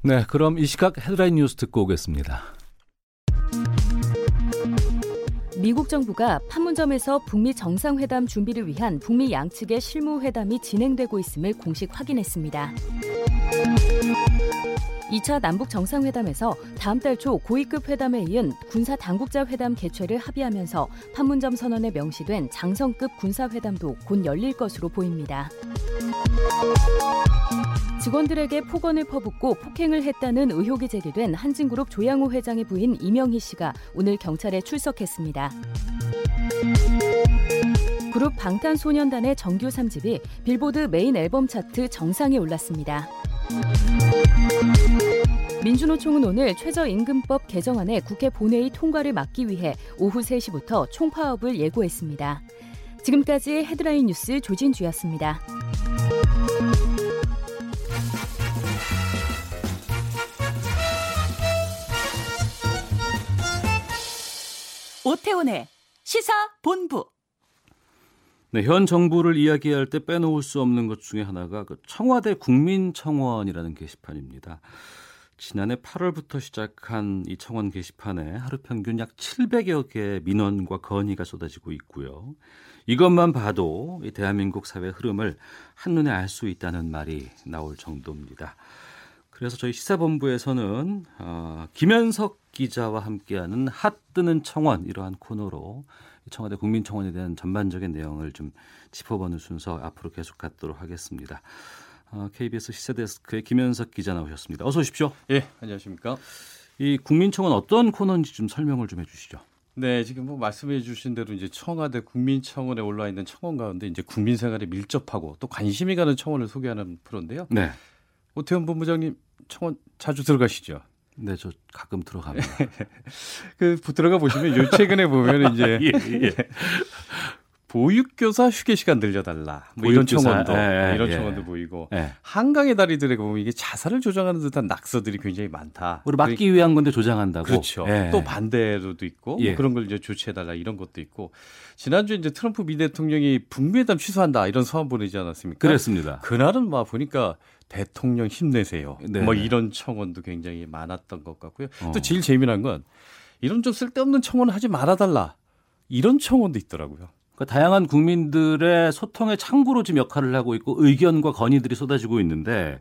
네, 그럼 이 시각 헤드라인 뉴스 듣고 오겠습니다. 미국 정부가 판문점에서 북미 정상회담 준비를 위한 북미 양측의 실무회담이 진행되고 있음을 공식 확인했습니다. 2차 남북 정상회담에서 다음 달 초 고위급 회담에 이은 군사 당국자 회담 개최를 합의하면서 판문점 선언에 명시된 장성급 군사 회담도 곧 열릴 것으로 보입니다. 직원들에게 폭언을 퍼붓고 폭행을 했다는 의혹이 제기된 한진그룹 조양호 회장의 부인 이명희 씨가 오늘 경찰에 출석했습니다. 그룹 방탄소년단의 정규 3집이 빌보드 메인 앨범 차트 정상에 올랐습니다. 민주노총은 오늘 최저임금법 개정안의 국회 본회의 통과를 막기 위해 오후 3시부터 총파업을 예고했습니다. 지금까지 헤드라인 뉴스 조진주였습니다. 오태훈의 시사 본부. 네, 현 정부를 이야기할 때 빼놓을 수 없는 것 중에 하나가 그 청와대 국민청원이라는 게시판입니다. 지난해 8월부터 시작한 이 청원 게시판에 하루 평균 약 700여 개의 민원과 건의가 쏟아지고 있고요. 이것만 봐도 이 대한민국 사회 흐름을 한눈에 알 수 있다는 말이 나올 정도입니다. 그래서 저희 시사본부에서는 어, 김현석 기자와 함께하는 핫 뜨는 청원 이러한 코너로 청와대 국민청원에 대한 전반적인 내용을 좀 짚어보는 순서 앞으로 계속 갖도록 하겠습니다. 어, KBS 시사데스크의 김현석 기자 나오셨습니다. 어서 오십시오. 예, 안녕하십니까. 이 국민청원 어떤 코너인지 좀 설명을 좀 해주시죠. 네, 지금 뭐 말씀해 주신 대로 이제 청와대 국민청원에 올라 있는 청원 가운데 이제 국민 생활에 밀접하고 또 관심이 가는 청원을 소개하는 프로인데요. 네. 오태훈 본부장님 청원 자주 들어가시죠? 네, 저 가끔 들어갑니다. 그 들어가 보시면 요 최근에 보면 이제 예, 예. 보육교사 휴게 시간 늘려달라. 뭐 이런 청원도 예, 이런 예. 청원도 보이고 예. 한강의 다리 들에 보면 이게 자살을 조장하는 듯한 낙서들이 굉장히 많다. 우리 막기 위한 건데 조장한다고. 그렇죠. 예. 또 반대로도 있고 뭐 예. 그런 걸 이제 조치해달라 이런 것도 있고 지난주 이제 트럼프 미 대통령이 북미회담 취소한다 이런 서한 보내지 않았습니까? 그렇습니다. 그날은 막 보니까 대통령 힘내세요. 네. 뭐 이런 청원도 굉장히 많았던 것 같고요. 어. 또 제일 재미난 건 이런 좀 쓸데없는 청원을 하지 말아달라. 이런 청원도 있더라고요. 그러니까 다양한 국민들의 소통의 창구로 지금 역할을 하고 있고 의견과 건의들이 쏟아지고 있는데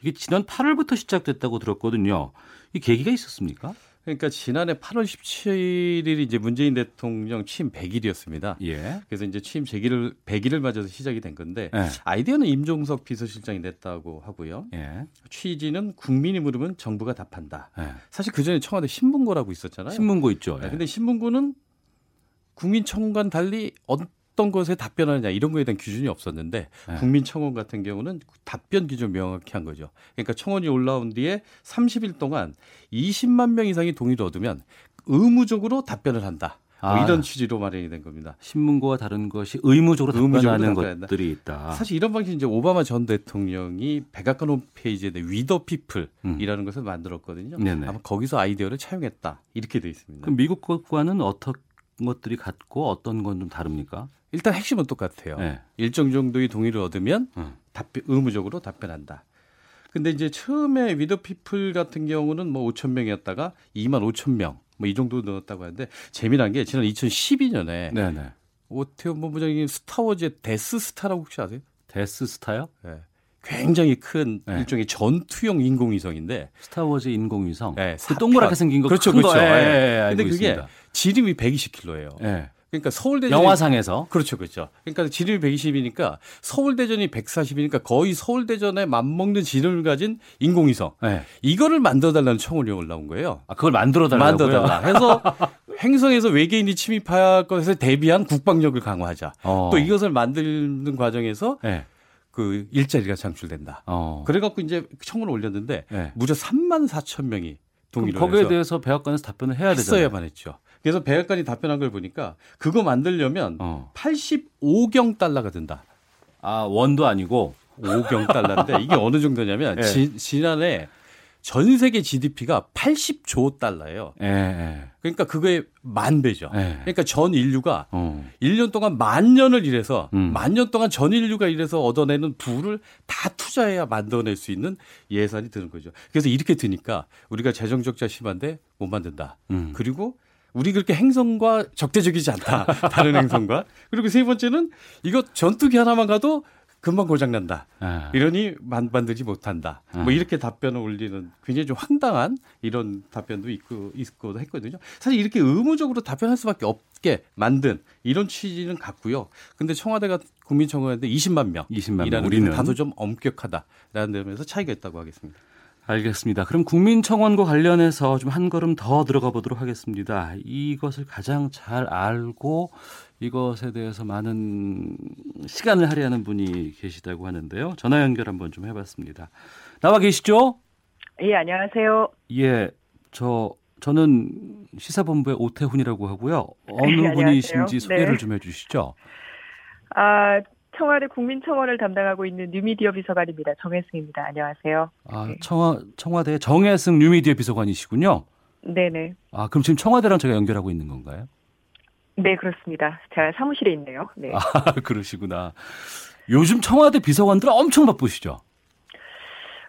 이게 지난 8월부터 시작됐다고 들었거든요. 이 계기가 있었습니까? 그러니까 지난해 8월 17일이 이제 문재인 대통령 취임 100일이었습니다. 예. 그래서 이제 취임 100일을 100일을 맞아서 시작이 된 건데 예. 아이디어는 임종석 비서실장이 냈다고 하고요. 예. 취지는 국민이 물으면 정부가 답한다. 예. 사실 그 전에 청와대 신문고라고 있었잖아요. 신문고 있죠. 예. 근데 신문고는 국민청원과는 달리 어떤 것에 답변하느냐 이런 거에 대한 기준이 없었는데 네. 국민청원 같은 경우는 답변 기준 명확히 한 거죠. 그러니까 청원이 올라온 뒤에 30일 동안 20만 명 이상이 동의를 얻으면 의무적으로 답변을 한다. 뭐 아, 이런 취지로 마련이 된 겁니다. 신문고와 다른 것이 의무적으로 답변하는 것들이 있다. 사실 이런 방식 이제 오바마 전 대통령이 백악관 홈페이지에 위더 피플이라는 음. 것을 만들었거든요. 네네. 아마 거기서 아이디어를 차용했다 이렇게 돼 있습니다. 그럼 미국 것과는 어떻게 것들이 같고 어떤 건 좀 다릅니까? 일단 핵심은 똑같아요. 네. 일정 정도의 동의를 얻으면 음. 답변, 의무적으로 답변한다. 근데 이제 처음에 위더피플 같은 경우는 뭐 5천 명이었다가 2만 5천 명 뭐 이 정도 넣었다고 하는데 재미난 게 지난 2012년에 네네. 오태훈 본부장님 스타워즈의 데스스타라고 혹시 아세요? 데스스타요? 네. 굉장히 큰 네. 일종의 전투용 인공위성인데 스타워즈 인공위성. 네, 그 동그랗게 생긴 거 그렇죠, 그렇죠. 예, 예, 예, 근데 그게 있습니다. 지름이 120km예요. 네. 그러니까 서울대전 영화상에서 그렇죠, 그렇죠. 그러니까 지름이 120이니까 서울대전이 140이니까 거의 서울대전에 맞먹는 지름을 가진 인공위성. 네. 이거를 만들어달라는 청원이 올라온 거예요. 아, 그걸 만들어달라고요? 만들어달라. 해서 행성에서 외계인이 침입할 것에 대비한 국방력을 강화하자. 어. 또 이것을 만드는 과정에서 네. 그 일자리가 창출된다. 어. 그래갖고 이제 청원을 올렸는데 네. 무려 3만 4천 명이 동의를 거기에 대해서 백악관에서 답변을 해야 되잖아요. 했어야만 했죠. 그래서 백악관이 답변한 걸 보니까 그거 만들려면 어. 85경 달러가 든다. 아 원도 아니고 5경 달러인데 이게 어느 정도냐면 네. 지, 지난해 전 세계 GDP가 80조 달러예요. 예, 예. 그러니까 그거의 만 배죠. 예. 그러니까 전 인류가 어. 1년 동안 만 년을 일해서 음. 만년 동안 전 인류가 일해서 얻어내는 부를 다 투자해야 만들어낼 수 있는 예산이 드는 거죠. 그래서 이렇게 드니까 우리가 재정 적자 심한데 못 만든다. 음. 그리고 우리 그렇게 행성과 적대적이지 않다. 다른 행성과. 그리고 세 번째는 이거 전투기 하나만 가도 금방 고장난다. 아. 이러니 만들지 못한다. 아. 뭐 이렇게 답변을 올리는 굉장히 좀 황당한 이런 답변도 있고 있고 했거든요. 사실 이렇게 의무적으로 답변할 수밖에 없게 만든 이런 취지는 같고요. 근데 청와대가 국민청원인데 20만 명, 20만 명 우리는 다소 좀 엄격하다라는 점에서 차이가 있다고 하겠습니다. 알겠습니다. 그럼 국민청원과 관련해서 좀 한 걸음 더 들어가 보도록 하겠습니다. 이것을 가장 잘 알고 이것에 대해서 많은 시간을 할애하는 분이 계시다고 하는데요. 전화 연결 한번 좀 해봤습니다. 나와 계시죠? 예, 안녕하세요. 예, 저 저는 시사본부의 오태훈이라고 하고요. 어느 예, 분이신지 소개를 네. 좀 해주시죠. 아, 청와대 국민청원을 담당하고 있는 뉴미디어 비서관입니다. 정혜승입니다. 안녕하세요. 아, 네. 청와 청와대 정혜승 뉴미디어 비서관이시군요. 네네. 아, 그럼 지금 청와대랑 제가 연결하고 있는 건가요? 네, 그렇습니다. 제가 사무실에 있네요. 네. 아, 그러시구나. 요즘 청와대 비서관들 엄청 바쁘시죠?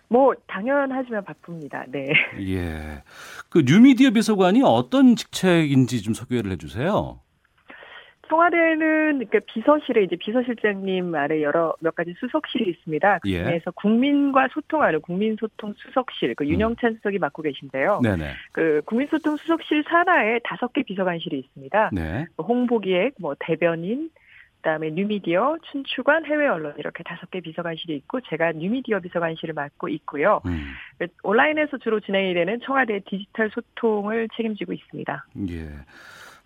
뭐 당연하지만 바쁩니다. 네. 예. 그 뉴미디어 비서관이 어떤 직책인지 좀 소개를 해주세요. 청와대는 그러니까 비서실에 이제 비서실장님 아래 여러 몇 가지 수석실이 있습니다. 예. 예. 국민과 소통하는 국민소통 수석실 그 윤영찬 음. 수석이 맡고 계신데요. 네네. 그 국민소통 수석실 산하에 다섯 개 비서관실이 있습니다. 네. 그 홍보기획, 뭐 대변인, 그다음에 뉴미디어, 춘추관, 해외 언론 이렇게 다섯 개 비서관실이 있고 제가 뉴미디어 비서관실을 맡고 있고요. 음. 온라인에서 주로 진행이 되는 청와대 디지털 소통을 책임지고 있습니다. 예.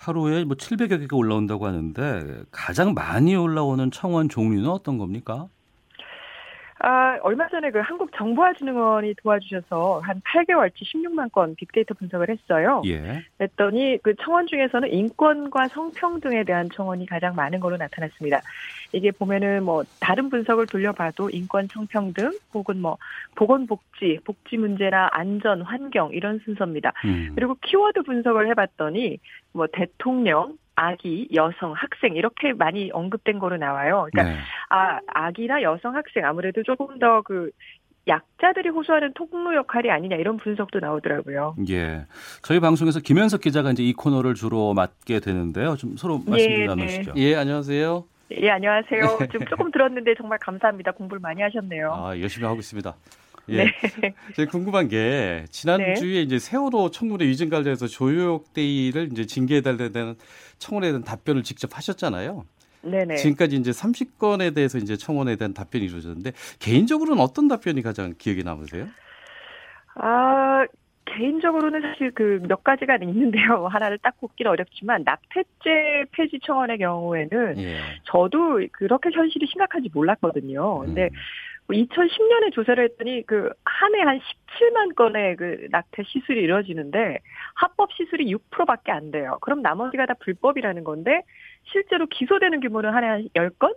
하루에 뭐 700여 개가 올라온다고 하는데 가장 많이 올라오는 청원 종류는 어떤 겁니까? 아, 얼마 전에 그 한국정보화진흥원이 도와주셔서 한 8개월치 16만 건 빅데이터 분석을 했어요. 예. 그랬더니 그 청원 중에서는 인권과 성평등에 대한 청원이 가장 많은 걸로 나타났습니다. 이게 보면은 뭐 다른 분석을 돌려봐도 인권 성평등 혹은 뭐 보건복지, 복지 문제나 안전, 환경 이런 순서입니다. 음. 그리고 키워드 분석을 해봤더니 뭐 대통령, 아기, 여성, 학생 이렇게 많이 언급된 거로 나와요. 그러니까 네. 아 아기나 여성, 학생 아무래도 조금 더그 약자들이 호소하는 통로 역할이 아니냐 이런 분석도 나오더라고요. 예. 저희 방송에서 김현석 기자가 이제 이 코너를 주로 맡게 되는데요. 좀 서로 말씀 예, 네. 나누시죠. 네. 예, 안녕하세요. 예, 안녕하세요. 지금 조금 들었는데 정말 감사합니다. 공부를 많이 하셨네요. 아, 열심히 하고 있습니다. 예. 네. 제가 궁금한 게 지난주에 네. 이제 세월호 청문회 위증 관련해서 조효옥 대의를 이제 징계해 달라는 청원에 대한 답변을 직접 하셨잖아요. 네네. 지금까지 이제 30건에 대해서 이제 청원에 대한 답변이 이루어졌는데 개인적으로는 어떤 답변이 가장 기억에 남으세요? 아 개인적으로는 사실 그 몇 가지가 있는데요. 하나를 딱 꼽기는 어렵지만 납태죄 폐지 청원의 경우에는 예. 저도 그렇게 현실이 심각한지 몰랐거든요. 근데 음. 2010년에 뭐 조사를 했더니 그 한 해 한 17만 건의 그 낙태 시술이 이루어지는데 합법 시술이 6%밖에 안 돼요. 그럼 나머지가 다 불법이라는 건데 실제로 기소되는 규모는 한 해 한 10건?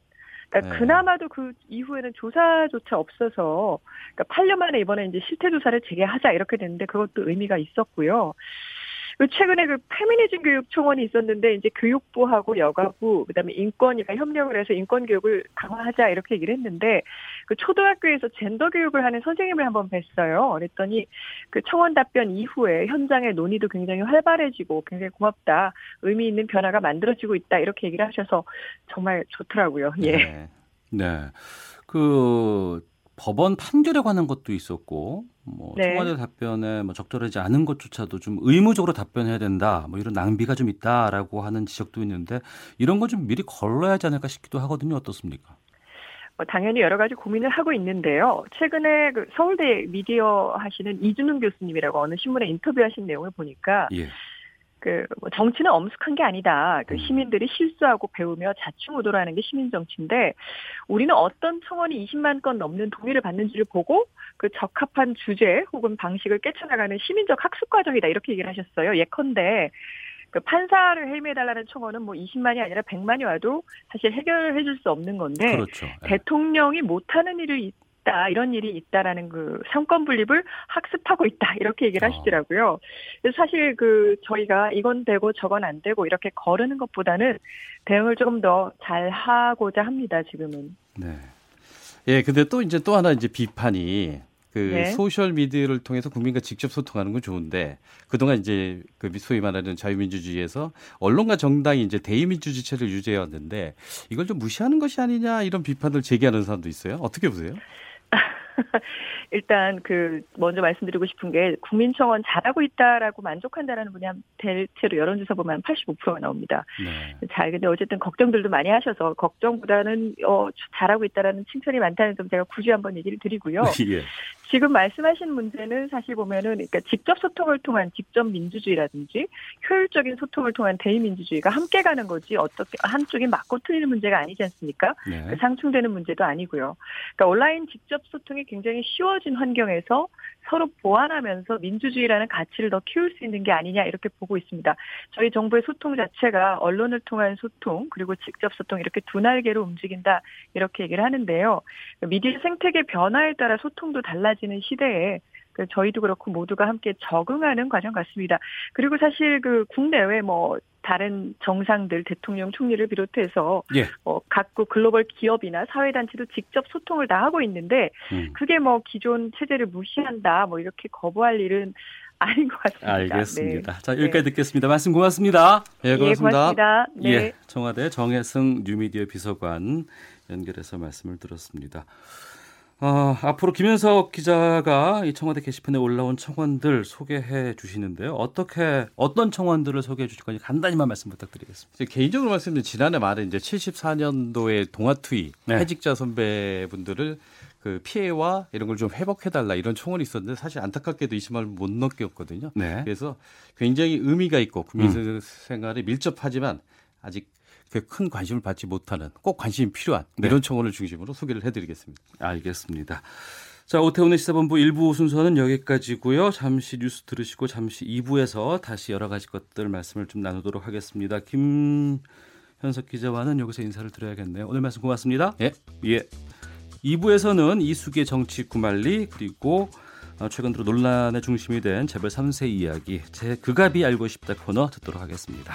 그러니까 네. 그나마도 그 이후에는 조사조차 없어서 그러니까 8년 만에 이번에 이제 실태 조사를 재개하자 이렇게 됐는데 그것도 의미가 있었고요. 그 최근에 그 페미니즘 교육 총원이 있었는데 이제 교육부하고 여가부 그다음에 인권위가 협력을 해서 인권 교육을 강화하자 이렇게 얘기를 했는데 그 초등학교에서 젠더 교육을 하는 선생님을 한번 뵀어요. 그랬더니 그 청원 답변 이후에 현장의 논의도 굉장히 활발해지고 굉장히 고맙다. 의미 있는 변화가 만들어지고 있다. 이렇게 얘기를 하셔서 정말 좋더라고요. 예. 네. 네. 그 법원 판결에 관한 것도 있었고 뭐 네. 청와대 답변에 뭐 적절하지 않은 것조차도 좀 의무적으로 답변해야 된다. 뭐 이런 낭비가 좀 있다라고 하는 지적도 있는데 이런 건 좀 미리 걸러야 하지 않을까 싶기도 하거든요. 어떻습니까? 뭐 당연히 여러 가지 고민을 하고 있는데요. 최근에 그 서울대 미디어 하시는 이준웅 교수님이라고 어느 신문에 인터뷰하신 내용을 보니까 예. 그뭐 정치는 엄숙한 게 아니다. 그 음. 시민들이 실수하고 배우며 자충우돌 하는 게 시민 정치인데 우리는 어떤 청원이 20만 건 넘는 동의를 받는지를 보고 그 적합한 주제 혹은 방식을 깨쳐나가는 시민적 학습 과정이다 이렇게 얘기를 하셨어요. 예컨대 그 판사를 해임해달라는 청원은 뭐 20만이 아니라 100만이 와도 사실 해결해 줄 수 없는 건데 그렇죠. 네. 대통령이 못하는 일을 있다 이런 일이 있다라는 그 상권 분립을 학습하고 있다 이렇게 얘기를 어. 하시더라고요. 그래서 사실 그 저희가 이건 되고 저건 안 되고 이렇게 거르는 것보다는 대응을 조금 더 잘 하고자 합니다 지금은. 네. 예, 근데 또 이제 또 하나 이제 비판이 그 네. 소셜 미디어를 통해서 국민과 직접 소통하는 건 좋은데 그동안 이제 그 소위 말하는 자유민주주의에서 언론과 정당이 이제 대의민주주의체를 유지해 왔는데 이걸 좀 무시하는 것이 아니냐 이런 비판을 제기하는 사람도 있어요. 어떻게 보세요? 일단 그 먼저 말씀드리고 싶은 게 국민청원 잘하고 있다라고 만족한다라는 분이 한 대체로 여론조사 보면 85%가 나옵니다. 네. 잘 근데 어쨌든 걱정들도 많이 하셔서 걱정보다는 어 잘하고 있다라는 칭찬이 많다는 점 제가 굳이 한번 얘기를 드리고요. 예. 지금 말씀하신 문제는 사실 보면은 그러니까 직접 소통을 통한 직접 민주주의라든지 효율적인 소통을 통한 대의민주주의가 함께 가는 거지 어떻게 한쪽이 맞고 틀리는 문제가 아니지 않습니까? 네. 상충되는 문제도 아니고요. 그러니까 온라인 직접 소통이 굉장히 쉬워진 환경에서 서로 보완하면서 민주주의라는 가치를 더 키울 수 있는 게 아니냐 이렇게 보고 있습니다. 저희 정부의 소통 자체가 언론을 통한 소통 그리고 직접 소통 이렇게 두 날개로 움직인다 이렇게 얘기를 하는데요. 미디어 생태계 변화에 따라 소통도 달라지 는 시대에 그 저희도 그렇고 모두가 함께 적응하는 과정 같습니다. 그리고 사실 그 국내외 뭐 다른 정상들 대통령 총리를 비롯해서 예. 어, 각국 글로벌 기업이나 사회단체도 직접 소통을 다 하고 있는데 음. 그게 뭐 기존 체제를 무시한다 뭐 이렇게 거부할 일은 아닌 것 같습니다. 알겠습니다. 네. 자 여기까지 네. 듣겠습니다. 말씀 고맙습니다. 예, 고맙습니다. 예, 고맙습니다. 네. 예, 청와대 정혜승 뉴미디어 비서관 연결해서 말씀을 들었습니다. 어, 앞으로 김현석 기자가 이 청와대 게시판에 올라온 청원들 소개해 주시는데요. 어떻게 어떤 청원들을 소개해 주실 건지 간단히만 말씀 부탁드리겠습니다. 개인적으로 말씀드리면 지난해 말에 이제 74년도에 동아투이 네. 해직자 선배분들을 그 피해와 이런 걸 좀 회복해 달라 이런 청원이 있었는데 사실 안타깝게도 20만을 못 넘겼거든요. 네. 그래서 굉장히 의미가 있고 국민 음. 생활에 밀접하지만 아직 큰 관심을 받지 못하는 꼭 관심이 필요한 네. 이런 청원을 중심으로 소개를 해드리겠습니다. 알겠습니다. 자, 오태훈의 시사본부 1부 순서는 여기까지고요. 잠시 뉴스 들으시고 잠시 2부에서 다시 여러 가지 것들 말씀을 좀 나누도록 하겠습니다. 김현석 기자와는 여기서 인사를 드려야겠네요. 오늘 말씀 고맙습니다. 예. 예. 2부에서는 이수계 정치 구말리 그리고 최근 들어 논란의 중심이 된 재벌 3세 이야기 제 그갑이 알고 싶다 코너 듣도록 하겠습니다.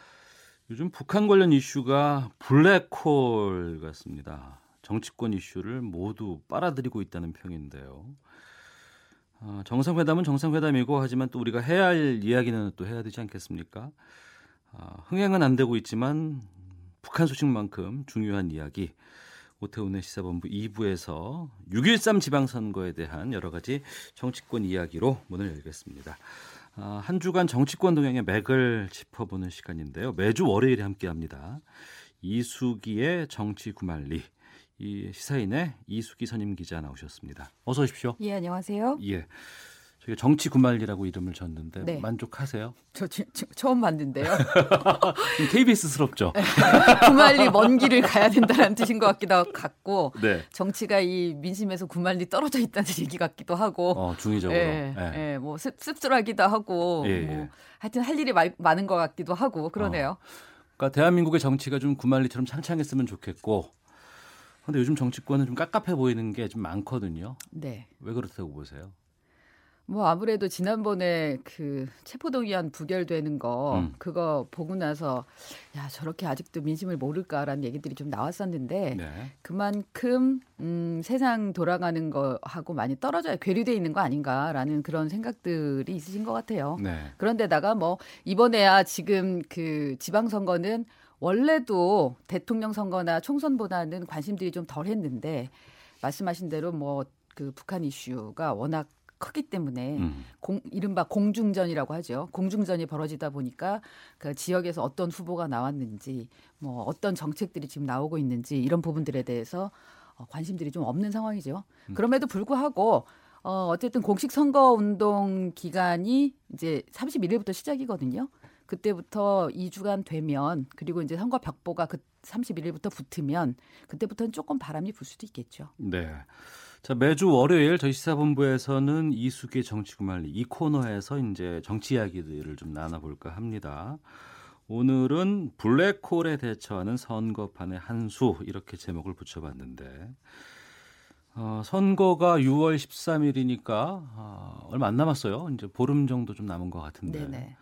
요즘 북한 관련 이슈가 블랙홀 같습니다. 정치권 이슈를 모두 빨아들이고 있다는 평인데요. 아, 정상회담은 정상회담이고 하지만 또 우리가 해야 할 이야기는 또 해야 되지 않겠습니까? 아, 흥행은 안 되고 있지만 북한 소식만큼 중요한 이야기 오태훈의 시사본부 2부에서 6.13 지방선거에 대한 여러 가지 정치권 이야기로 문을 열겠습니다. 아, 한 주간 정치권 동향의 맥을 짚어보는 시간인데요. 매주 월요일에 함께합니다. 이수기의 정치 구말리. 이 시사인의 이수기 선임 기자 나오셨습니다. 어서 오십시오. 예, 안녕하세요. 예. 저희 정치 구말리라고 이름을 줬는데 네. 만족하세요? 저 지, 지, 처음 봤는데요. KBS스럽죠. 구말리 먼 길을 가야 된다는 뜻인 것 같기도 같고 네. 정치가 이 민심에서 구말리 떨어져 있다는 얘기 같기도 하고. 어, 중의적으로. 예, 예. 예 뭐 씁, 씁쓸하기도 하고. 예, 뭐 예. 하여튼 할 일이 마, 많은 것 같기도 하고 그러네요. 어. 그러니까 대한민국의 정치가 좀 구말리처럼 창창했으면 좋겠고. 근데 요즘 정치권은 좀 깝깝해 보이는 게 좀 많거든요. 네. 왜 그렇다고 보세요? 뭐 아무래도 지난번에 그 체포동의안 부결되는 거 음. 그거 보고 나서 야 저렇게 아직도 민심을 모를까라는 얘기들이 좀 나왔었는데 네. 그만큼 음, 세상 돌아가는 거하고 많이 떨어져야 괴리돼 있는 거 아닌가라는 그런 생각들이 있으신 것 같아요. 네. 그런데다가 뭐 이번에야 지금 그 지방선거는 원래도 대통령 선거나 총선보다는 관심들이 좀 덜했는데 말씀하신 대로 뭐 그 북한 이슈가 워낙 크기 때문에 음. 공, 이른바 공중전이라고 하죠. 공중전이 벌어지다 보니까 그 지역에서 어떤 후보가 나왔는지 뭐 어떤 정책들이 지금 나오고 있는지 이런 부분들에 대해서 어, 관심들이 좀 없는 상황이죠. 음. 그럼에도 불구하고 어, 어쨌든 공식 선거 운동 기간이 이제 31일부터 시작이거든요. 그때부터 2주간 되면 그리고 이제 선거 벽보가 그 31일부터 붙으면 그때부터는 조금 바람이 불 수도 있겠죠. 네. 자, 매주 월요일 저희 시사본부에서는 이수계 정치구말리 이 코너에서 이제 정치 이야기들을 좀 나눠볼까 합니다. 오늘은 블랙홀에 대처하는 선거판의 한 수 이렇게 제목을 붙여봤는데 어, 선거가 6월 13일이니까 어, 얼마 안 남았어요. 이제 보름 정도 좀 남은 것 같은데 네네.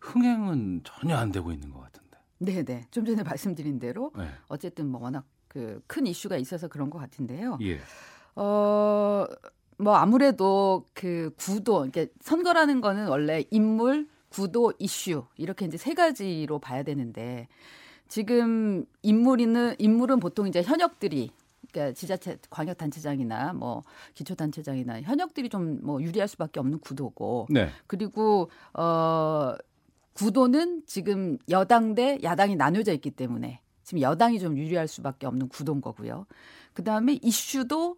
흥행은 전혀 안 되고 있는 것 같은데. 네네. 좀 전에 말씀드린 대로 네. 어쨌든 뭐 워낙 그 큰 이슈가 있어서 그런 것 같은데요. 예. 어, 뭐 아무래도 그 구도, 이게 선거라는 거는 원래 인물, 구도, 이슈 이렇게 이제 세 가지로 봐야 되는데 지금 인물이는 인물은 보통 이제 현역들이 그러니까 지자체 광역 단체장이나 뭐 기초 단체장이나 현역들이 좀 뭐 유리할 수밖에 없는 구도고 네. 그리고 어 구도는 지금 여당 대 야당이 나뉘어져 있기 때문에 지금 여당이 좀 유리할 수밖에 없는 구도인 거고요. 그 다음에 이슈도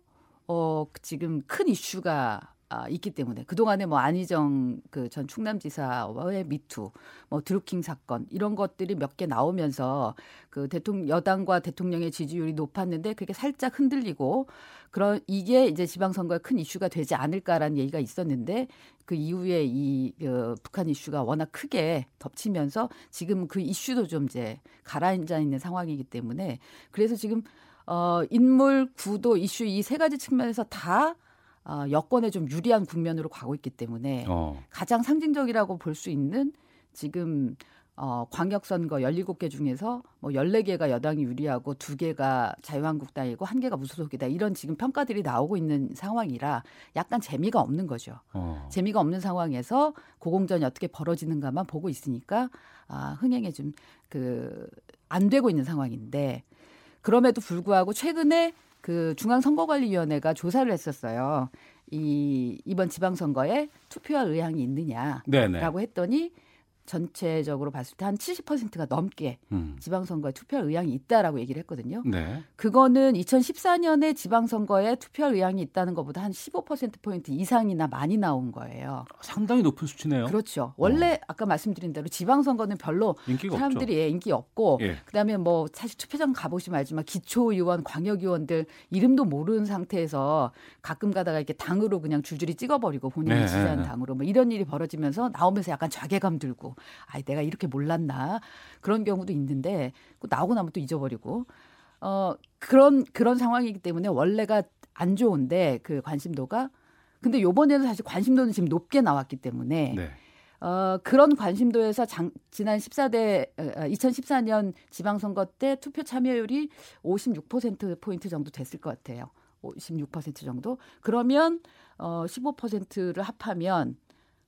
어, 지금 큰 이슈가 아, 있기 때문에 그동안에 뭐 안희정 그 전 충남지사와의 미투, 뭐 드루킹 사건 이런 것들이 몇 개 나오면서 그 대통령 여당과 대통령의 지지율이 높았는데 그게 살짝 흔들리고 그런 이게 이제 지방선거에 큰 이슈가 되지 않을까라는 얘기가 있었는데 그 이후에 이 그, 북한 이슈가 워낙 크게 덮치면서 지금 그 이슈도 좀 이제 가라앉아 있는 상황이기 때문에 그래서 지금 어, 인물, 구도, 이슈 이 세 가지 측면에서 다 어, 여권에 좀 유리한 국면으로 가고 있기 때문에 어. 가장 상징적이라고 볼 수 있는 지금 어, 광역선거 17개 중에서 뭐 14개가 여당이 유리하고 2개가 자유한국당이고 1개가 무소속이다. 이런 지금 평가들이 나오고 있는 상황이라 약간 재미가 없는 거죠. 어. 재미가 없는 상황에서 고공전이 어떻게 벌어지는가만 보고 있으니까 아, 흥행에 좀 그 안 되고 있는 상황인데 그럼에도 불구하고 최근에 그 중앙선거관리위원회가 조사를 했었어요. 이 이번 지방선거에 투표할 의향이 있느냐라고 네네. 했더니 전체적으로 봤을 때 한 70%가 넘게 음. 지방선거에 투표할 의향이 있다라고 얘기를 했거든요. 네. 그거는 2014년에 지방선거에 투표할 의향이 있다는 것보다 한 15%포인트 이상이나 많이 나온 거예요. 상당히 높은 수치네요. 그렇죠. 원래 어. 아까 말씀드린 대로 지방선거는 별로 사람들이 예, 인기 없고 예. 그다음에 뭐 사실 투표장 가보시면 알지만 기초의원, 광역의원들 이름도 모르는 상태에서 가끔 가다가 이렇게 당으로 그냥 줄줄이 찍어버리고 본인이 네. 지지하는 당으로 뭐 이런 일이 벌어지면서 나오면서 약간 자괴감 들고 아이 내가 이렇게 몰랐나 그런 경우도 있는데 나오고 나면 또 잊어버리고 어 그런 그런 상황이기 때문에 원래가 안 좋은데 그 관심도가 근데 요번에는 사실 관심도는 지금 높게 나왔기 때문에 네. 어, 그런 관심도에서 장, 지난 14대, 어, 2014년 지방선거 때 투표 참여율이 56%포인트 정도 됐을 것 같아요. 56% 정도. 그러면 어, 15%를 합하면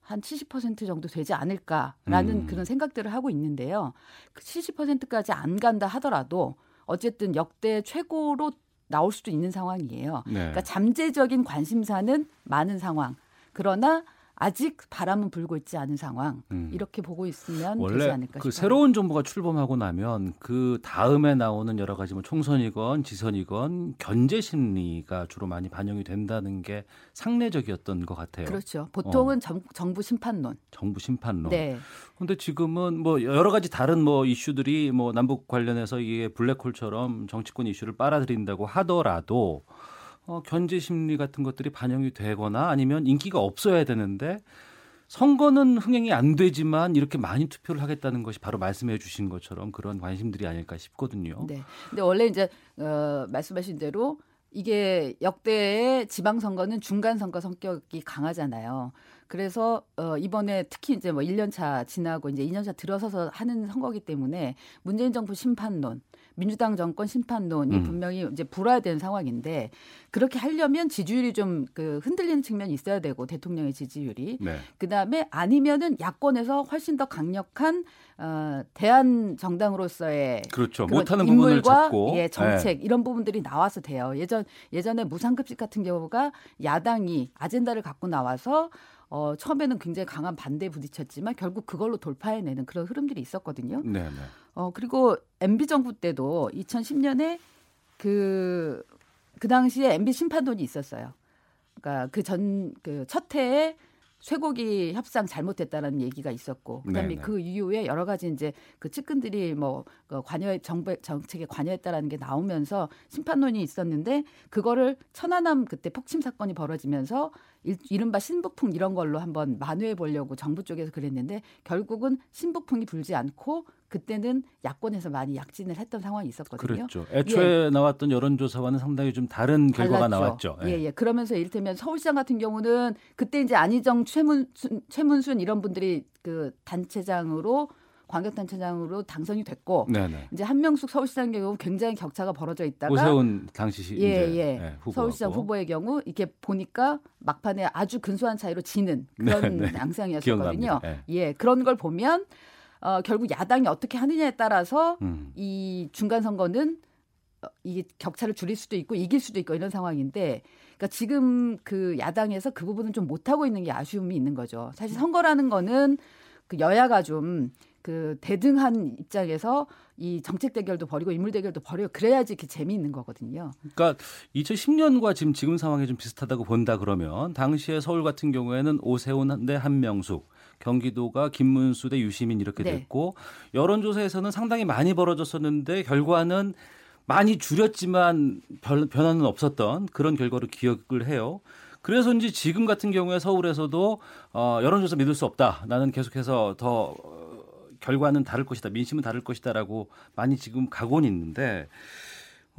한 70% 정도 되지 않을까라는 음. 그런 생각들을 하고 있는데요. 그 70%까지 안 간다 하더라도 어쨌든 역대 최고로 나올 수도 있는 상황이에요. 네. 그러니까 잠재적인 관심사는 많은 상황. 그러나 아직 바람은 불고 있지 않은 상황 음. 이렇게 보고 있으면 원래 되지 않을까 그 새로운 정부가 출범하고 나면 그 다음에 나오는 여러 가지 뭐 총선이건 지선이건 견제 심리가 주로 많이 반영이 된다는 게 상례적이었던 것 같아요. 그렇죠. 보통은 어. 정, 부 심판론. 정부 심판론. 네. 근데 지금은 뭐 여러 가지 다른 뭐 이슈들이 뭐 남북 관련해서 이게 블랙홀처럼 정치권 이슈를 빨아들인다고 하더라도 어, 견제 심리 같은 것들이 반영이 되거나 아니면 인기가 없어야 되는데 선거는 흥행이 안 되지만 이렇게 많이 투표를 하겠다는 것이 바로 말씀해 주신 것처럼 그런 관심들이 아닐까 싶거든요. 네. 근데 원래 이제 어, 말씀하신 대로 이게 역대의 지방선거는 중간선거 성격이 강하잖아요. 그래서 어 이번에 특히 이제 뭐 1년 차 지나고 이제 2년 차 들어서서 하는 선거기 때문에 문재인 정부 심판론 민주당 정권 심판론이 음. 분명히 이제 불어야 되는 상황인데 그렇게 하려면 지지율이 좀 그 흔들리는 측면이 있어야 되고 대통령의 지지율이 네. 그다음에 아니면은 야권에서 훨씬 더 강력한 어 대한 정당으로서의 그렇죠. 못하는 부분을 잡고 예, 정책 네. 이런 부분들이 나와서 돼요. 예전 예전에 무상급식 같은 경우가 야당이 아젠다를 갖고 나와서 어, 처음에는 굉장히 강한 반대에 부딪혔지만 결국 그걸로 돌파해내는 그런 흐름들이 있었거든요. 네, 네. 어, 그리고 MB 정부 때도 2010년에 그, 그 당시에 MB 심판론이 있었어요. 그러니까 그 전, 그 첫 해에 쇠고기 협상 잘못했다라는 얘기가 있었고 그다음에 네네. 그 이후에 여러 가지 이제 그 측근들이 뭐그 관여 정부 정책에 관여했다라는 게 나오면서 심판론이 있었는데 그거를 천안함 그때 폭침 사건이 벌어지면서 이른바 신북풍 이런 걸로 한번 만회해 보려고 정부 쪽에서 그랬는데 결국은 신북풍이 불지 않고 그때는 야권에서 많이 약진을 했던 상황이 있었거든요. 그렇죠. 애초에 예. 나왔던 여론조사와는 상당히 좀 다른 결과가 달랐죠. 나왔죠. 예. 예, 예. 그러면서 이를테면 서울시장 같은 경우는 그때 이제 안희정 최문순, 최문순 이런 분들이 그 단체장으로 광역단체장으로 당선이 됐고 네네. 이제 한명숙 서울시장 경우 굉장히 격차가 벌어져 있다가 오세훈 당시 시, 예, 예. 네, 서울시장 후보의 경우 이렇게 보니까 막판에 아주 근소한 차이로 지는 그런 네네. 양상이었거든요. 네. 예, 그런 걸 보면 어, 결국 야당이 어떻게 하느냐에 따라서 음. 이 중간 선거는 어, 이게 격차를 줄일 수도 있고 이길 수도 있고 이런 상황인데 그러니까 지금 그 야당에서 그 부분은 좀 못하고 있는 게 아쉬움이 있는 거죠. 사실 선거라는 거는 그 여야가 좀 그 대등한 입장에서 이 정책 대결도 벌이고 인물 대결도 벌여요. 그래야지 그 재미있는 거거든요. 그러니까 2010년과 지금 지금 상황이 좀 비슷하다고 본다 그러면 당시에 서울 같은 경우에는 오세훈 대 한명숙 경기도가 김문수 대 유시민 이렇게 네. 됐고 여론조사에서는 상당히 많이 벌어졌었는데 결과는 많이 줄였지만 별, 변화는 없었던 그런 결과를 기억을 해요. 그래서 이제 지금 같은 경우에 서울에서도 어, 여론조사 믿을 수 없다. 나는 계속해서 더 어, 결과는 다를 것이다. 민심은 다를 것이다라고 많이 지금 각오는 있는데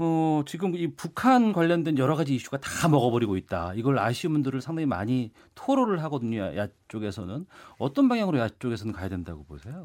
어, 지금 이 북한 관련된 여러 가지 이슈가 다 먹어버리고 있다. 이걸 아시는 분들을 상당히 많이 토로를 하거든요. 야 쪽에서는 어떤 방향으로 야 쪽에서는 가야 된다고 보세요?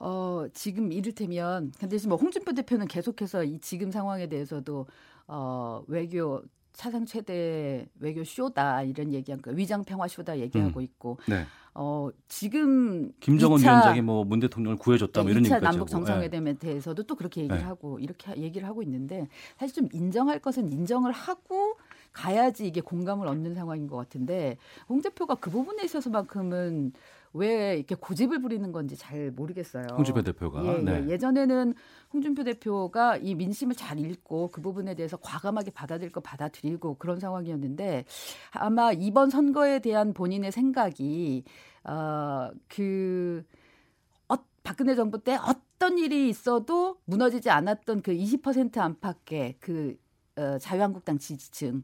어, 지금 이를테면 근데 지금 뭐 홍준표 대표는 계속해서 이 지금 상황에 대해서도 어, 외교 사상 최대 외교 쇼다 이런 얘기한 거 위장 평화 쇼다 얘기하고 음. 있고 네. 어 지금 김정은 2차, 위원장이 뭐 문 대통령을 구해줬다 뭐 이런 얘기가 남북 정상회담에 네. 대해서도 또 그렇게 얘기를 네. 하고 이렇게 얘기를 하고 있는데 사실 좀 인정할 것은 인정을 하고 가야지 이게 공감을 얻는 상황인 것 같은데 홍 대표가 그 부분에 있어서만큼은 왜 이렇게 고집을 부리는 건지 잘 모르겠어요. 홍준표 대표가 예, 네. 예. 예전에는 홍준표 대표가 이 민심을 잘 읽고 그 부분에 대해서 과감하게 받아들일 거 받아들이고 그런 상황이었는데 아마 이번 선거에 대한 본인의 생각이 어그 어, 박근혜 정부 때 어떤 일이 있어도 무너지지 않았던 그 20% 안팎의 그 어, 자유한국당 지지층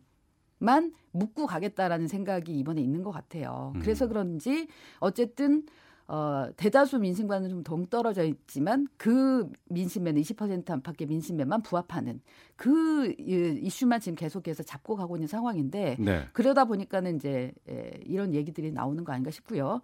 만 묻고 가겠다라는 생각이 이번에 있는 것 같아요. 음. 그래서 그런지 어쨌든 어, 대다수 민심과는 좀 동떨어져 있지만 그 민심에는 20% 안팎의 민심에만 부합하는 그 이슈만 지금 계속해서 잡고 가고 있는 상황인데 네. 그러다 보니까는 이제 에, 이런 얘기들이 나오는 거 아닌가 싶고요.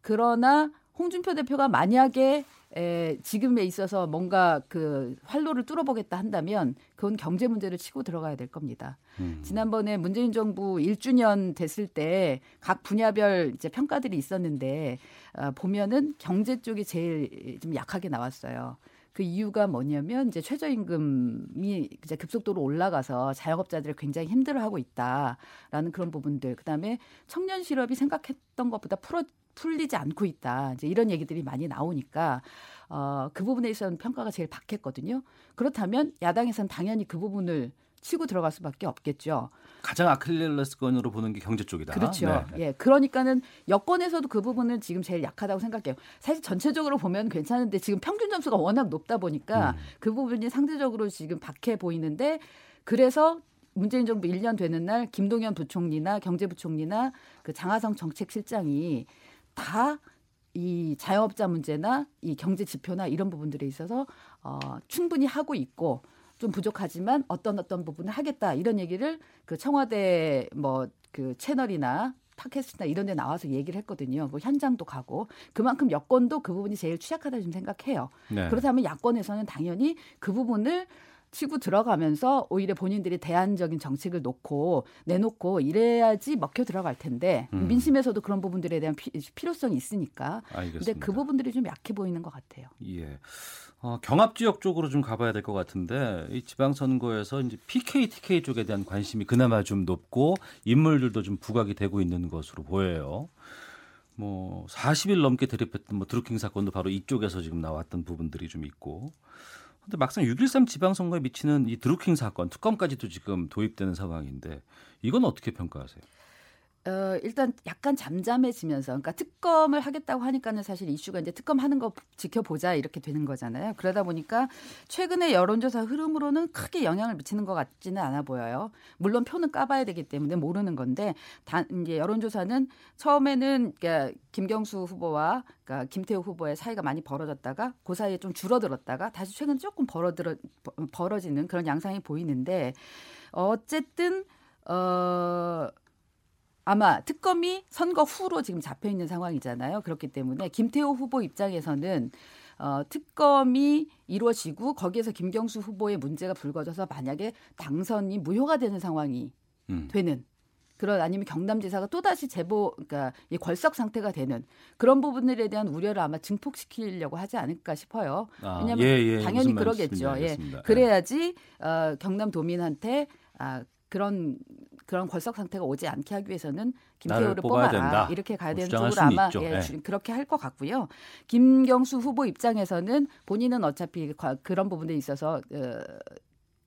그러나 홍준표 대표가 만약에 에, 지금에 있어서 뭔가 그 활로를 뚫어보겠다 한다면 그건 경제 문제를 치고 들어가야 될 겁니다. 음. 지난번에 문재인 정부 1주년 됐을 때 각 분야별 이제 평가들이 있었는데 어, 보면은 경제 쪽이 제일 좀 약하게 나왔어요. 그 이유가 뭐냐면 이제 최저임금이 이제 급속도로 올라가서 자영업자들이 굉장히 힘들어하고 있다라는 그런 부분들. 그다음에 청년 실업이 생각했던 것보다 풀어 풀리지 않고 있다. 이제 이런 얘기들이 많이 나오니까 어, 그 부분에 있어서는 평가가 제일 박했거든요. 그렇다면 야당에서는 당연히 그 부분을 치고 들어갈 수밖에 없겠죠. 가장 아킬레스건으로 보는 게 경제 쪽이다. 그렇죠. 네. 예, 그러니까는 여권에서도 그 부분은 지금 제일 약하다고 생각해요. 사실 전체적으로 보면 괜찮은데 지금 평균 점수가 워낙 높다 보니까 음. 그 부분이 상대적으로 지금 박해 보이는데 그래서 문재인 정부 1년 되는 날 김동연 부총리나 경제부총리나 그 장하성 정책실장이 다 이 자영업자 문제나 이 경제 지표나 이런 부분들에 있어서 어, 충분히 하고 있고 좀 부족하지만 어떤 어떤 부분을 하겠다 이런 얘기를 그 청와대 뭐 그 채널이나 팟캐스트나 이런 데 나와서 얘기를 했거든요. 뭐 현장도 가고 그만큼 여권도 그 부분이 제일 취약하다 좀 생각해요. 네. 그렇다면 야권에서는 당연히 그 부분을 치고 들어가면서 오히려 본인들이 대안적인 정책을 놓고 내놓고 이래야지 먹혀 들어갈 텐데 음. 민심에서도 그런 부분들에 대한 피, 필요성이 있으니까. 알겠습니다. 근데 그 부분들이 좀 약해 보이는 것 같아요. 예. 어, 경합 지역 쪽으로 좀 가봐야 될 것 같은데 이 지방선거에서 이제 PK, TK 쪽에 대한 관심이 그나마 좀 높고 인물들도 좀 부각이 되고 있는 것으로 보여요. 뭐 40일 넘게 대립했던 뭐 드루킹 사건도 바로 이쪽에서 지금 나왔던 부분들이 좀 있고. 근데 막상 6.13 지방선거에 미치는 이 드루킹 사건 특검까지도 지금 도입되는 상황인데 이건 어떻게 평가하세요? 어, 일단 약간 잠잠해지면서, 그러니까 특검을 하겠다고 하니까는 사실 이슈가 이제 특검 하는 거 지켜보자 이렇게 되는 거잖아요. 그러다 보니까 최근에 여론조사 흐름으로는 크게 영향을 미치는 것 같지는 않아 보여요. 물론 표는 까봐야 되기 때문에 모르는 건데, 단, 이제 여론조사는 처음에는 그러니까 김경수 후보와 그러니까 김태우 후보의 사이가 많이 벌어졌다가 그 사이에 좀 줄어들었다가 다시 최근 조금 벌어들어, 벌어지는 그런 양상이 보이는데, 어쨌든, 어, 아마 특검이 선거 후로 지금 잡혀 있는 상황이잖아요. 그렇기 때문에 김태호 후보 입장에서는 어, 특검이 이루어지고 거기에서 김경수 후보의 문제가 불거져서 만약에 당선이 무효가 되는 상황이 음. 되는 그런 아니면 경남지사가 또다시 제보 그러니까 이 걸석 상태가 되는 그런 부분들에 대한 우려를 아마 증폭시키려고 하지 않을까 싶어요. 아, 왜냐하면 예, 예, 당연히 그러겠죠. 예. 그래야지 어, 경남 도민한테 아, 그런 그런 걸석 상태가 오지 않게 하기 위해서는 김태호를 뽑아라 된다. 이렇게 가야 되는 쪽으로 아마 예, 네. 그렇게 할 것 같고요. 김경수 후보 입장에서는 본인은 어차피 그런 부분에 있어서 어,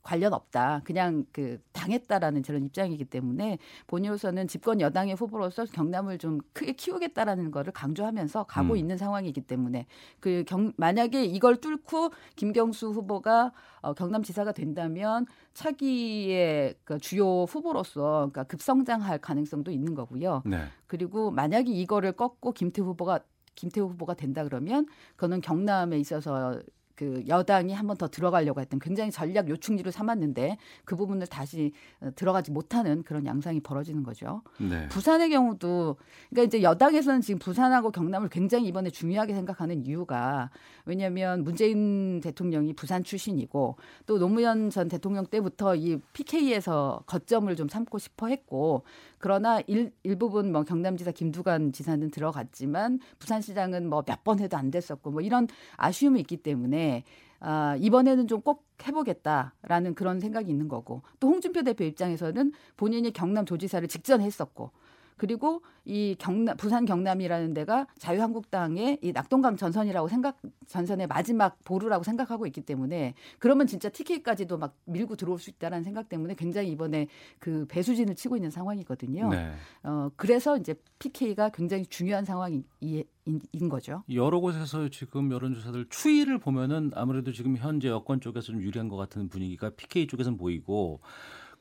관련 없다. 그냥 그 당했다라는 저런 입장이기 때문에 본인으로서는 집권 여당의 후보로서 경남을 좀 크게 키우겠다라는 거를 강조하면서 가고 음. 있는 상황이기 때문에 그 경, 만약에 이걸 뚫고 김경수 후보가 어, 경남지사가 된다면 차기의 그 주요 후보로서 그러니까 급성장할 가능성도 있는 거고요. 네. 그리고 만약에 이거를 꺾고 김태 후보가 김태우 후보가 된다 그러면 그거는 경남에 있어서 그 여당이 한 번 더 들어가려고 했던 굉장히 전략 요충지로 삼았는데 그 부분을 다시 어, 들어가지 못하는 그런 양상이 벌어지는 거죠. 네. 부산의 경우도 그러니까 이제 여당에서는 지금 부산하고 경남을 굉장히 이번에 중요하게 생각하는 이유가 왜냐하면 문재인 대통령이 부산 출신이고 또 노무현 전 대통령 때부터 이 PK에서 거점을 좀 삼고 싶어 했고 그러나 일, 일부분 뭐 경남지사 김두관 지사는 들어갔지만 부산시장은 뭐 몇 번 해도 안 됐었고 뭐 이런 아쉬움이 있기 때문에 아, 이번에는 좀 꼭 해보겠다라는 그런 생각이 있는 거고 또 홍준표 대표 입장에서는 본인이 경남 도지사를 직전 했었고 그리고 이 경남 부산 경남이라는 데가 자유한국당의 이 낙동강 전선이라고 생각 전선의 마지막 보루라고 생각하고 있기 때문에 그러면 진짜 티켓까지도 막 밀고 들어올 수 있다라는 생각 때문에 굉장히 이번에 그 배수진을 치고 있는 상황이거든요. 네. 어 그래서 이제 PK가 굉장히 중요한 상황인 인 거죠. 여러 곳에서 지금 여론조사들 추이를 보면은 아무래도 지금 현재 여권 쪽에서 좀 유리한 것 같은 분위기가 PK 쪽에서는 보이고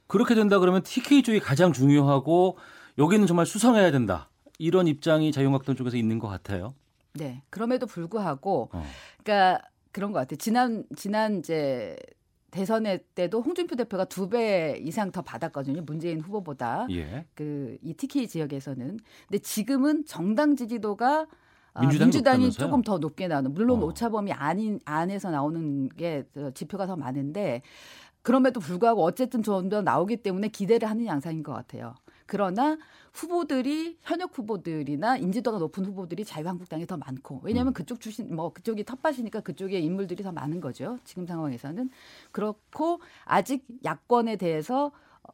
그렇게 된다 그러면 TK 쪽이 가장 중요하고 여기는 정말 수성해야 된다. 이런 입장이 자유한국당 쪽에서 있는 것 같아요. 네. 그럼에도 불구하고, 어. 그러니까 그런 것 같아요. 지난 지난 이제 대선회 때도 홍준표 대표가 두 배 이상 더 받았거든요. 문재인 후보보다. 예. 그이 TK 지역에서는. 근데 지금은 정당 지지도가 아, 민주당 민주당이 조금 더 높게 나오는 물론 어. 오차범위 아닌 안에서 나오는 게 지표가 더 많은데 그럼에도 불구하고 어쨌든 좀 더 나오기 때문에 기대를 하는 양상인 것 같아요. 그러나 후보들이 현역 후보들이나 인지도가 높은 후보들이 자유한국당이 더 많고 왜냐하면 음. 그쪽 출신 뭐 그쪽이 텃밭이니까 그쪽에 인물들이 더 많은 거죠 지금 상황에서는 그렇고 아직 야권에 대해서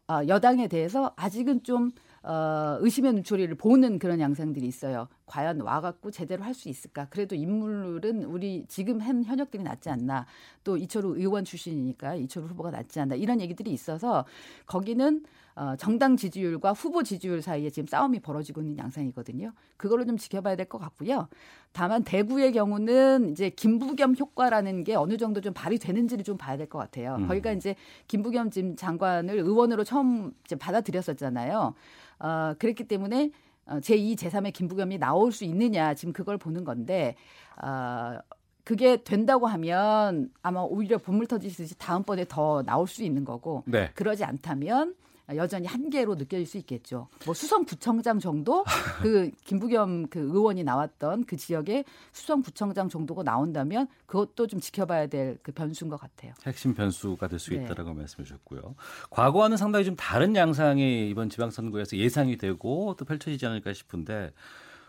어, 여당에 대해서 아직은 좀 어, 의심의 눈초리를 보는 그런 양상들이 있어요. 과연 와갖고 제대로 할 수 있을까? 그래도 인물은 우리 지금 한 현역들이 낫지 않나? 또 이철우 의원 출신이니까 이철우 후보가 낫지 않나? 이런 얘기들이 있어서 거기는 어, 정당 지지율과 후보 지지율 사이에 지금 싸움이 벌어지고 있는 양상이거든요. 그거를 좀 지켜봐야 될 것 같고요. 다만 대구의 경우는 이제 김부겸 효과라는 게 어느 정도 좀 발휘되는지를 좀 봐야 될 것 같아요. 음. 거기가 이제 김부겸 지금 장관을 의원으로 처음 이제 받아들였었잖아요. 어, 그랬기 때문에 어, 제2, 제3의 김부겸이 나올 수 있느냐 지금 그걸 보는 건데 어, 그게 된다고 하면 아마 오히려 본물 터지듯이 다음번에 더 나올 수 있는 거고 네. 그러지 않다면 여전히 한계로 느껴질 수 있겠죠. 뭐 수성구청장 정도 그 김부겸 그 의원이 나왔던 그 지역에 수성구청장 정도가 나온다면 그것도 좀 지켜봐야 될 그 변수인 것 같아요. 핵심 변수가 될수 네. 있다라고 말씀해 주셨고요. 과거와는 상당히 좀 다른 양상이 이번 지방선거에서 예상이 되고 또 펼쳐지지 않을까 싶은데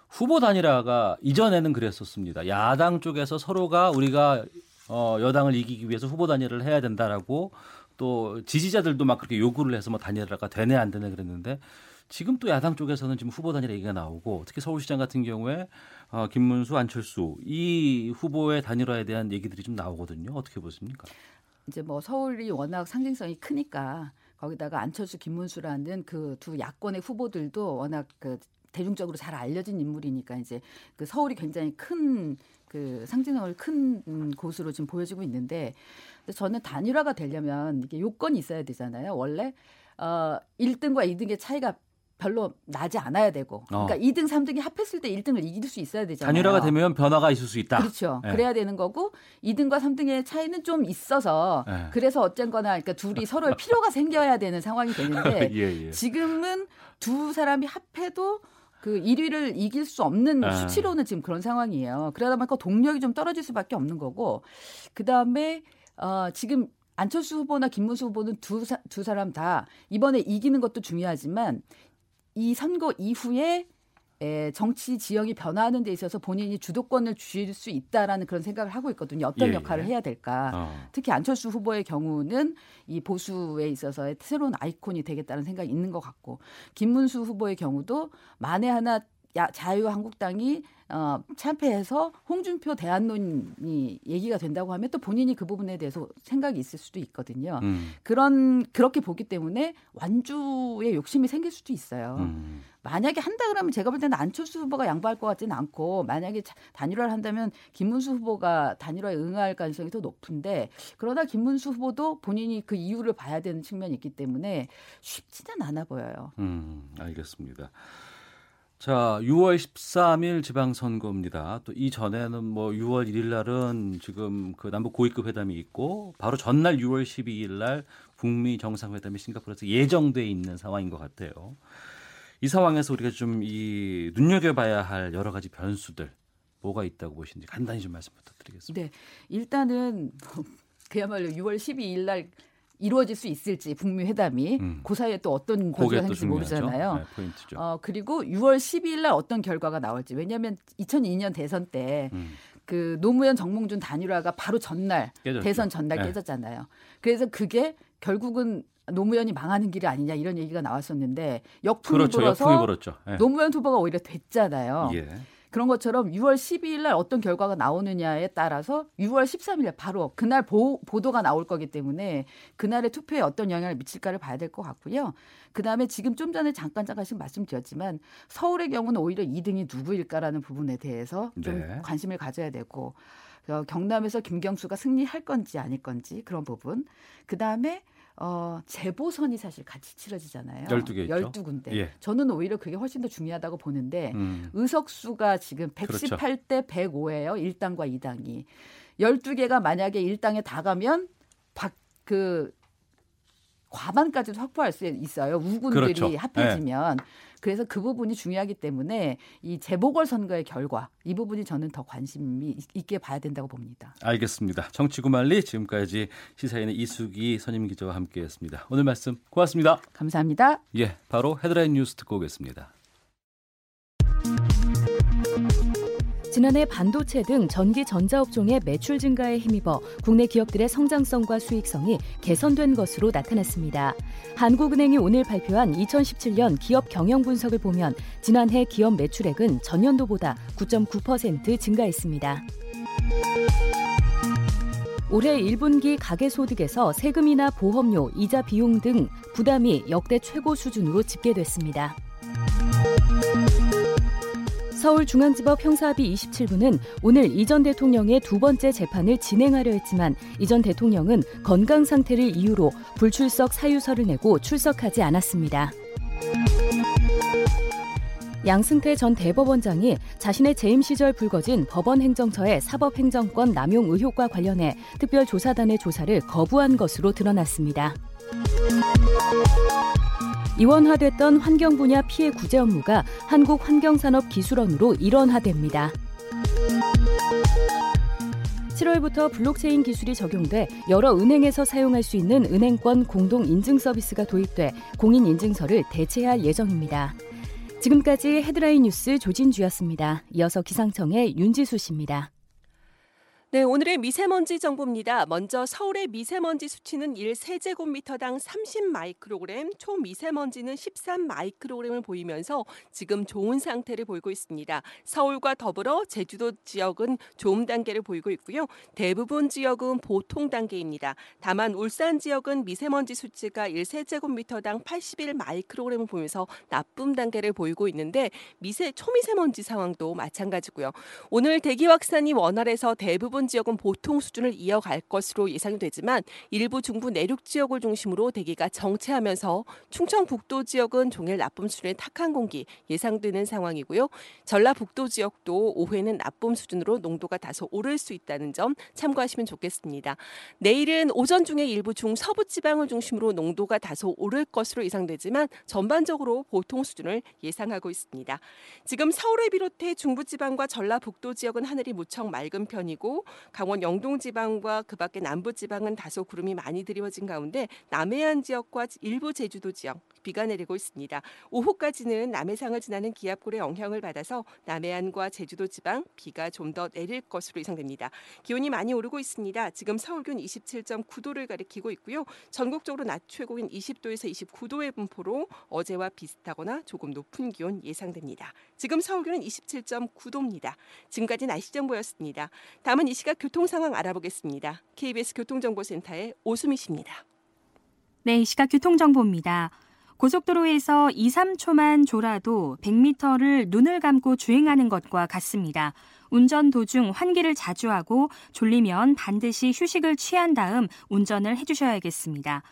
후보 단일화가 이전에는 그랬었습니다. 야당 쪽에서 서로가 우리가 어, 여당을 이기기 위해서 후보 단일화를 해야 된다라고 또 지지자들도 막 그렇게 요구를 해서 뭐 단일화가 되네 안 되네 그랬는데 지금 또 야당 쪽에서는 지금 후보 단일화 얘기가 나오고 특히 서울시장 같은 경우에 어, 김문수, 안철수 이 후보의 단일화에 대한 얘기들이 좀 나오거든요. 어떻게 보십니까? 이제 뭐 서울이 워낙 상징성이 크니까 거기다가 안철수, 김문수라는 그 두 야권의 후보들도 워낙 그 대중적으로 잘 알려진 인물이니까 이제 그 서울이 굉장히 큰 그 상징성을 큰 곳으로 지금 보여지고 있는데 저는 단일화가 되려면 이게 요건이 있어야 되잖아요. 원래 어 1등과 2등의 차이가 별로 나지 않아야 되고 어. 그러니까 2등, 3등이 합했을 때 1등을 이길 수 있어야 되잖아요. 단일화가 되면 변화가 있을 수 있다. 그렇죠. 네. 그래야 되는 거고 2등과 3등의 차이는 좀 있어서 네. 그래서 어쨌거나 그러니까 둘이 서로의 필요가 생겨야 되는 상황이 되는데 예, 예. 지금은 두 사람이 합해도 그 1위를 이길 수 없는 네. 수치로는 지금 그런 상황이에요. 그러다 보니까 동력이 좀 떨어질 수밖에 없는 거고 그 다음에 어 지금 안철수 후보나 김문수 후보는 두, 사, 두 사람 다 이번에 이기는 것도 중요하지만 이 선거 이후에 에, 정치 지형이 변화하는 데 있어서 본인이 주도권을 쥐을 수 있다라는 그런 생각을 하고 있거든요. 어떤 예, 역할을 예. 해야 될까. 어. 특히 안철수 후보의 경우는 이 보수에 있어서의 새로운 아이콘이 되겠다는 생각이 있는 것 같고 김문수 후보의 경우도 만에 하나 야, 자유한국당이 어, 참패해서 홍준표 대안론이 얘기가 된다고 하면 또 본인이 그 부분에 대해서 생각이 있을 수도 있거든요. 음. 그런 그렇게 보기 때문에 완주에 욕심이 생길 수도 있어요. 음. 만약에 한다 그러면 제가 볼 때는 안철수 후보가 양보할 것 같지는 않고 만약에 단일화를 한다면 김문수 후보가 단일화에 응할 가능성이 더 높은데 그러다 김문수 후보도 본인이 그 이유를 봐야 되는 측면이 있기 때문에 쉽지는 않아 보여요. 음, 알겠습니다. 자, 6월 13일 지방선거입니다. 또 이전에는 뭐 6월 1일 날은 지금 그 남북 고위급 회담이 있고 바로 전날 6월 12일 날 북미 정상회담이 싱가포르에서 예정돼 있는 상황인 것 같아요. 이 상황에서 우리가 좀 이 눈여겨봐야 할 여러 가지 변수들 뭐가 있다고 보시는지 간단히 좀 말씀 부탁드리겠습니다. 네, 일단은 그야말로 6월 12일 날 이루어질 수 있을지 북미 회담이 음. 그 사이에 또 어떤 변수가 생길지 모르잖아요. 네, 포인트죠. 어, 그리고 6월 12일 날 어떤 결과가 나올지 왜냐하면 2002년 대선 때 음. 그 노무현 정몽준 단일화가 바로 전날 깨졌죠. 대선 전날 네. 깨졌잖아요. 그래서 그게 결국은 노무현이 망하는 길이 아니냐 이런 얘기가 나왔었는데 역풍이 그렇죠, 불어서 네. 노무현 후보가 오히려 됐잖아요. 예. 그런 것처럼 6월 12일 날 어떤 결과가 나오느냐에 따라서 6월 13일 날 바로 그날 보, 보도가 나올 거기 때문에 그날의 투표에 어떤 영향을 미칠까를 봐야 될 것 같고요. 그다음에 지금 좀 전에 잠깐 잠깐씩 말씀드렸지만 서울의 경우는 오히려 2등이 누구일까라는 부분에 대해서 좀 네. 관심을 가져야 되고 어, 경남에서 김경수가 승리할 건지 아닐 건지 그런 부분. 그다음에 어, 재보선이 사실 같이 치러지잖아요. 12개 있죠. 12군데. 예. 저는 오히려 그게 훨씬 더 중요하다고 보는데 음. 의석수가 지금 118대 그렇죠. 105예요. 1당과 2당이. 12개가 만약에 1당에 다 가면 박, 그 과반까지도 확보할 수 있어요. 우군들이 그렇죠. 합해지면. 네. 그래서 그 부분이 중요하기 때문에 이 재보궐 선거의 결과 이 부분이 저는 더 관심이 있게 봐야 된다고 봅니다. 알겠습니다. 정치구말리 지금까지 시사인의 이수기 선임 기자와 함께했습니다. 오늘 말씀 고맙습니다. 감사합니다. 예, 바로 헤드라인 뉴스 듣고 오겠습니다. 지난해 반도체 등 전기 전자업종의 매출 증가에 힘입어 국내 기업들의 성장성과 수익성이 개선된 것으로 나타났습니다. 한국은행이 오늘 발표한 2017년 기업 경영 분석을 보면 지난해 기업 매출액은 전년도보다 9.9% 증가했습니다. 올해 1분기 가계소득에서 세금이나 보험료, 이자 비용 등 부담이 역대 최고 수준으로 집계됐습니다. 서울중앙지법 형사합의 27부는 오늘 이 전 대통령의 두 번째 재판을 진행하려 했지만 이 전 대통령은 건강 상태를 이유로 불출석 사유서를 내고 출석하지 않았습니다. 양승태 전 대법원장이 자신의 재임 시절 불거진 법원 행정처의 사법 행정권 남용 의혹과 관련해 특별조사단의 조사를 거부한 것으로 드러났습니다. 이원화됐던 환경 분야 피해 구제 업무가 한국환경산업기술원으로 일원화됩니다. 7월부터 블록체인 기술이 적용돼 여러 은행에서 사용할 수 있는 은행권 공동 인증 서비스가 도입돼 공인 인증서를 대체할 예정입니다. 지금까지 헤드라인 뉴스 조진주였습니다. 이어서 기상청의 윤지수 씨입니다. 네, 오늘의 미세먼지 정보입니다. 먼저 서울의 미세먼지 수치는 1세제곱미터당 30 마이크로그램, 초미세먼지는 13 마이크로그램을 보이면서 지금 좋은 상태를 보이고 있습니다. 서울과 더불어 제주도 지역은 좋음 단계를 보이고 있고요. 대부분 지역은 보통 단계입니다. 다만 울산 지역은 미세먼지 수치가 1세제곱미터당 81 마이크로그램을 보면서 나쁨 단계를 보이고 있는데 미세 초미세먼지 상황도 마찬가지고요. 오늘 대기 확산이 원활해서 대부분 대부분 지역은 보통 수준을 이어갈 것으로 예상이 되지만 일부 중부 내륙 지역을 중심으로 대기가 정체하면서 충청북도 지역은 종일 나쁨 수준의 탁한 공기 예상되는 상황이고요. 전라북도 지역도 오후에는 나쁨 수준으로 농도가 다소 오를 수 있다는 점 참고하시면 좋겠습니다. 내일은 오전 중에 일부 중서부 지방을 중심으로 농도가 다소 오를 것으로 예상되지만 전반적으로 보통 수준을 예상하고 있습니다. 지금 서울을 비롯해 중부지방과 전라북도 지역은 하늘이 무척 맑은 편이고 강원 영동 지방과 그 밖에 남부 지방은 다소 구름이 많이 드리워진 가운데 남해안 지역과 일부 제주도 지역 비가 내리고 있습니다. 오후까지는 남해상을 지나는 기압골의 영향을 받아서 남해안과 제주도 지방 비가 좀 더 내릴 것으로 예상됩니다. 기온이 많이 오르고 있습니다. 지금 서울균 27.9도를 가리키고 있고요. 전국적으로 낮 최고인 20도에서 29도의 분포로 어제와 비슷하거나 조금 높은 기온 예상됩니다. 지금 서울균은 27.9도입니다. 지금까지 날씨 정보였습니다. 다음은 이 시각 교통 상황 알아보겠습니다. KBS 교통정보센터의 오수미 씨입니다. 네, 이 시각 교통정보입니다. 고속도로에서 2, 3초만 졸아도 100m를 눈을 감고 주행하는 것과 같습니다. 운전 도중 환기를 자주 하고 졸리면 반드시 휴식을 취한 다음 운전을 해주셔야겠습니다.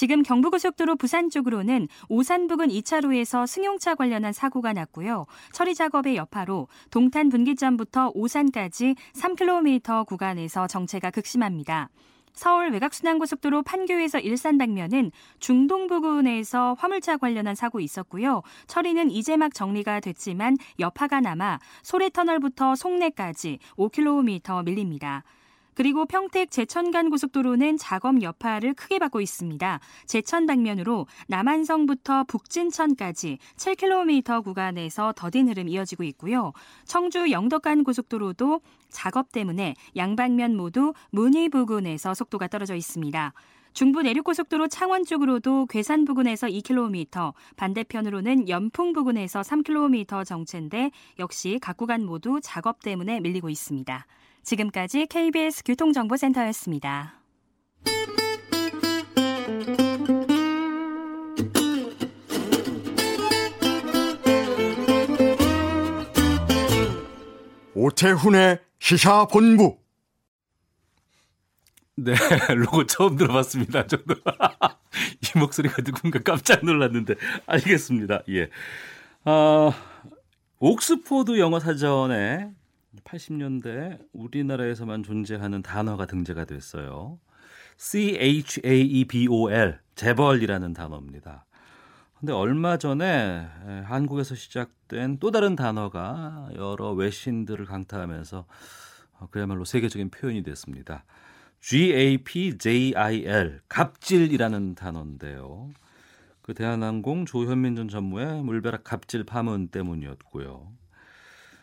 지금 경부고속도로 부산 쪽으로는 오산 부근 2차로에서 승용차 관련한 사고가 났고요. 처리 작업의 여파로 동탄 분기점부터 오산까지 3km 구간에서 정체가 극심합니다. 서울 외곽순환고속도로 판교에서 일산 방면은 중동 부근에서 화물차 관련한 사고 있었고요. 처리는 이제 막 정리가 됐지만 여파가 남아 소래터널부터 송내까지 5km 밀립니다. 그리고 평택 제천간 고속도로는 작업 여파를 크게 받고 있습니다. 제천 방면으로 남한성부터 북진천까지 7km 구간에서 더딘 흐름 이어지고 있고요. 청주 영덕간 고속도로도 작업 때문에 양방면 모두 문의 부근에서 속도가 떨어져 있습니다. 중부 내륙고속도로 창원 쪽으로도 괴산 부근에서 2km, 반대편으로는 연풍 부근에서 3km 정체인데 역시 각 구간 모두 작업 때문에 밀리고 있습니다. 지금까지 KBS 교통정보센터였습니다. 오태훈의 시사본부. 네, 로고 처음 들어봤습니다. 저도 이 목소리가 누군가 깜짝 놀랐는데 알겠습니다. 예. 어, 옥스포드 영어 사전에 80년대 우리나라에서만 존재하는 단어가 등재가 됐어요. C-H-A-E-B-O-L, 재벌이라는 단어입니다. 근데 얼마 전에 한국에서 시작된 또 다른 단어가 여러 외신들을 강타하면서 어, 그야말로 세계적인 표현이 됐습니다. GAPJIL, 갑질이라는 단어인데요. 그 대한항공 조현민 전 전무의 물벼락 갑질 파문 때문이었고요.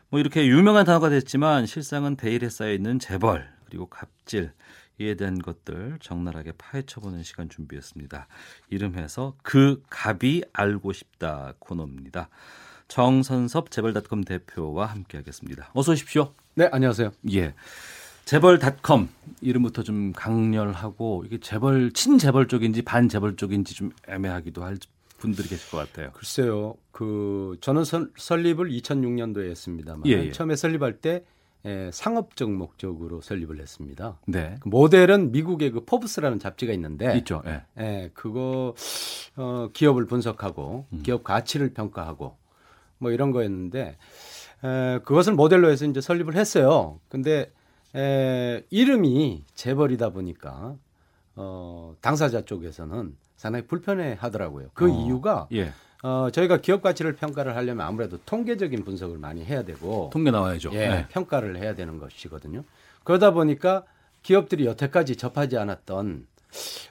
뭐 이렇게 유명한 단어가 됐지만 실상은 베일에 쌓여 있는 재벌 그리고 갑질 이에 대한 것들 적나라하게 파헤쳐보는 시간 준비했습니다. 이름해서 그 갑이 알고 싶다 코너입니다. 정선섭 재벌닷컴 대표와 함께하겠습니다. 어서 오십시오. 네, 안녕하세요. 예. 재벌닷컴 이름부터 좀 강렬하고 이게 재벌 친재벌 쪽인지 반재벌 쪽인지 좀 애매하기도 할 분들이 계실 것 같아요. 글쎄요. 그 저는 설, 설립을 2006년도에 했습니다만 예, 예. 처음에 설립할 때 에, 상업적 목적으로 설립을 했습니다. 네. 그 모델은 미국의 그 포브스라는 잡지가 있는데 있죠. 예. 에, 그거 어, 기업을 분석하고 음. 기업 가치를 평가하고 뭐 이런 거였는데 에, 그것을 모델로 해서 이제 설립을 했어요. 근데 에, 이름이 재벌이다 보니까 어, 당사자 쪽에서는 상당히 불편해 하더라고요. 그 어. 이유가 예. 어, 저희가 기업 가치를 평가를 하려면 아무래도 통계적인 분석을 많이 해야 되고 통계 나와야죠. 예, 네. 평가를 해야 되는 것이거든요. 그러다 보니까 기업들이 여태까지 접하지 않았던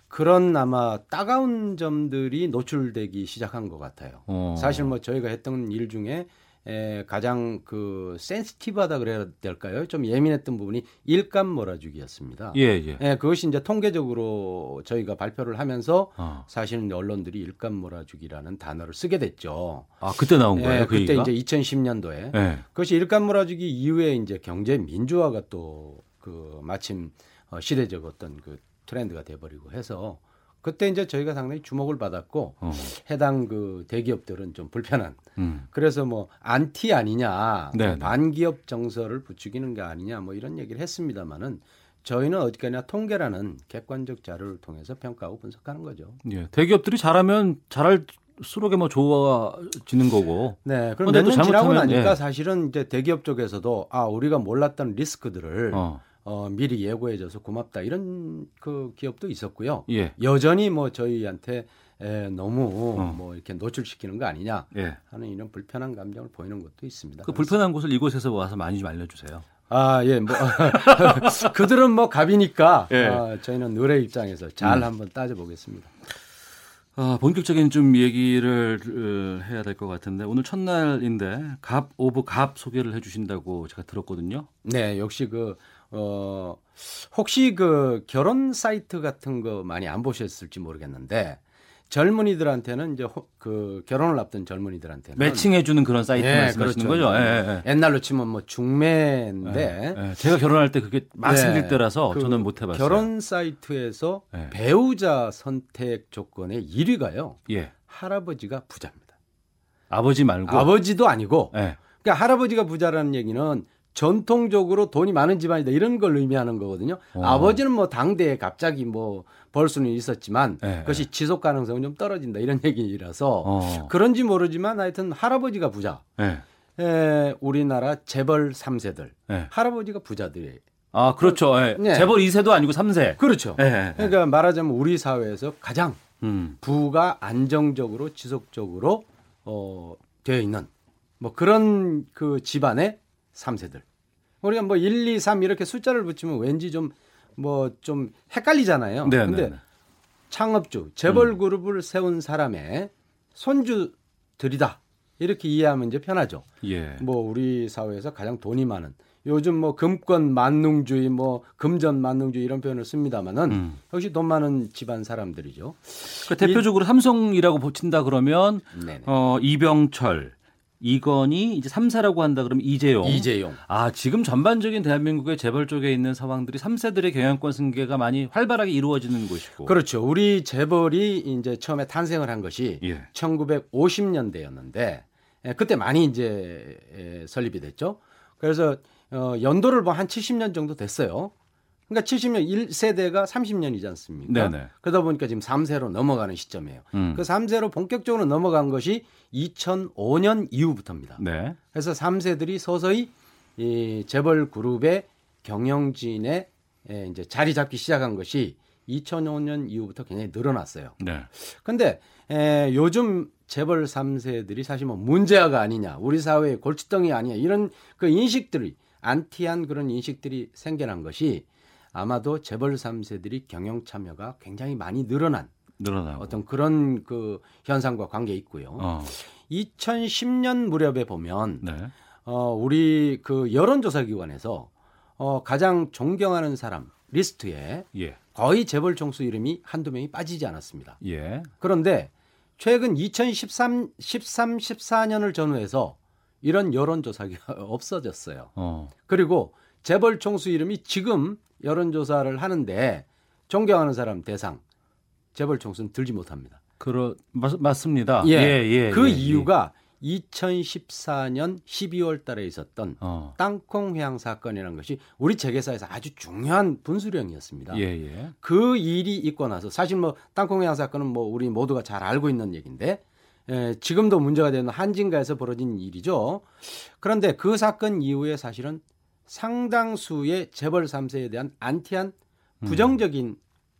그런 아마 따가운 점들이 노출되기 시작한 것 같아요. 어. 사실 뭐 저희가 했던 일 중에 에, 가장 그 센시티브하다 그래야 될까요? 좀 예민했던 부분이 일감 몰아주기였습니다. 예, 예. 예, 그것이 이제 통계적으로 저희가 발표를 하면서 어. 사실은 언론들이 일감 몰아주기라는 단어를 쓰게 됐죠. 아, 그때 나온 거예요? 예, 그 그때 얘기가? 이제 2010년도에. 예. 그것이 일감 몰아주기 이후에 이제 경제 민주화가 또 그 마침 어, 시대적 어떤 그 트렌드가 돼버리고 해서 그때 이제 저희가 상당히 주목을 받았고 어. 해당 그 대기업들은 좀 불편한 음. 그래서 뭐 안티 아니냐 네, 네. 반기업 정서를 부추기는 게 아니냐 뭐 이런 얘기를 했습니다마는 저희는 어디까지나 통계라는 객관적 자료를 통해서 평가하고 분석하는 거죠. 예, 대기업들이 잘하면 잘할 수록에 뭐 좋아지는 거고. 네. 그럼 몇년 지나고 나니까 예. 사실은 이제 대기업 쪽에서도 아 우리가 몰랐던 리스크들을 어. 어, 미리 예고해줘서 고맙다 이런 그 기업도 있었고요. 예. 여전히 뭐 저희한테 에, 너무 어. 뭐 이렇게 노출시키는 거 아니냐 예. 하는 이런 불편한 감정을 보이는 것도 있습니다. 그 불편한 곳을 이곳에서 와서 많이 좀 알려주세요. 아, 예, 뭐, 그들은 뭐 갑이니까, 예. 어, 저희는 을의 입장에서 잘 음. 한번 따져보겠습니다. 아, 본격적인 좀 얘기를 어, 해야 될 것 같은데, 오늘 첫날인데, 갑 of 갑 소개를 해 주신다고 제가 들었거든요. 네, 역시 그, 어, 혹시 그 결혼 사이트 같은 거 많이 안 보셨을지 모르겠는데 젊은이들한테는 이제 호, 그 결혼을 앞둔 젊은이들한테는 매칭해 주는 그런 사이트 네, 말씀하시는 그렇죠. 거죠. 예, 예. 옛날로 치면 뭐 중매인데 예, 예. 제가 결혼할 때 그게 막 네. 생길 때라서 그 저는 못 해봤어요. 결혼 사이트에서 예. 배우자 선택 조건의 1위가요. 예. 할아버지가 부자입니다. 아버지 말고 아버지도 아니고. 예. 그러니까 할아버지가 부자라는 얘기는 전통적으로 돈이 많은 집안이다 이런 걸 의미하는 거거든요. 어. 아버지는 뭐 당대에 갑자기 뭐 벌 수는 있었지만 네, 그것이 네. 지속 가능성은 좀 떨어진다 이런 얘기라서 어. 그런지 모르지만 하여튼 할아버지가 부자. 네. 에, 우리나라 재벌 3세들 할아버지가 부자들이에요. 아 그렇죠. 예. 네. 재벌 2세도 아니고 3세. 그렇죠. 그러니까 말하자면 우리 사회에서 가장 음. 부가 안정적으로 지속적으로 어, 되어 있는 뭐 그런 그 집안의 3세들. 우리가 뭐 1, 2, 3 이렇게 숫자를 붙이면 왠지 좀 뭐좀 뭐 헷갈리잖아요. 네, 근데 네, 네. 창업주, 재벌 음. 그룹을 세운 사람의 손주들이다. 이렇게 이해하면 이제 편하죠. 예. 뭐 우리 사회에서 가장 돈이 많은 요즘 뭐 금권 만능주의, 뭐 금전 만능주의 이런 표현을 씁니다만은 음. 역시 돈 많은 집안 사람들이죠. 그러니까 대표적으로 이, 삼성이라고 붙인다 그러면 네네. 어 이병철, 이건이 이제 3세라고 한다 그러면 이재용. 이재용. 아, 지금 전반적인 대한민국의 재벌 쪽에 있는 상황들이 3세들의 경영권 승계가 많이 활발하게 이루어지는 곳이고. 그렇죠. 우리 재벌이 이제 처음에 탄생을 한 것이 예. 1950년대였는데 예, 그때 많이 이제 예, 설립이 됐죠. 그래서 어 연도를 뭐 한 70년 정도 됐어요. 그러니까 70년 1세대가 30년이지 않습니까? 네네. 그러다 보니까 지금 3세로 넘어가는 시점이에요. 음. 그 3세로 본격적으로 넘어간 것이 2005년 이후부터입니다. 네. 그래서 3세들이 서서히 이 재벌 그룹의 경영진에 이제 자리 잡기 시작한 것이 2005년 이후부터 굉장히 늘어났어요. 네. 근데 에, 요즘 재벌 3세들이 사실 뭐 문제아가 아니냐, 우리 사회의 골칫덩이 아니냐 이런 그 인식들이 안티한 그런 인식들이 생겨난 것이 아마도 재벌 3세들이 경영 참여가 굉장히 많이 늘어난 늘어나고. 어떤 그런 그 현상과 관계 있고요. 어. 2010년 무렵에 보면 네. 어 우리 그 여론조사 기관에서 어 가장 존경하는 사람 리스트에 예. 거의 재벌 총수 이름이 한두 명이 빠지지 않았습니다. 예. 그런데 최근 2013 13 14년을 전후해서 이런 여론조사가 없어졌어요. 어. 그리고 재벌 총수 이름이 지금 여론조사를 하는데 존경하는 사람 대상 재벌 총수는 들지 못합니다. 그러 맞, 맞습니다. 예, 예, 예 그 예, 이유가 2014년 12월 달에 있었던 어. 땅콩 회항 사건이라는 것이 우리 재계사에서 아주 중요한 분수령이었습니다. 예, 예. 그 일이 있고 나서 사실 뭐 땅콩 회항 사건은 뭐 우리 모두가 잘 알고 있는 얘기인데 에, 지금도 문제가 되는 한진가에서 벌어진 일이죠. 그런데 그 사건 이후에 사실은 상당수의 재벌 3세에 대한 안티한 음. 부정적인 음.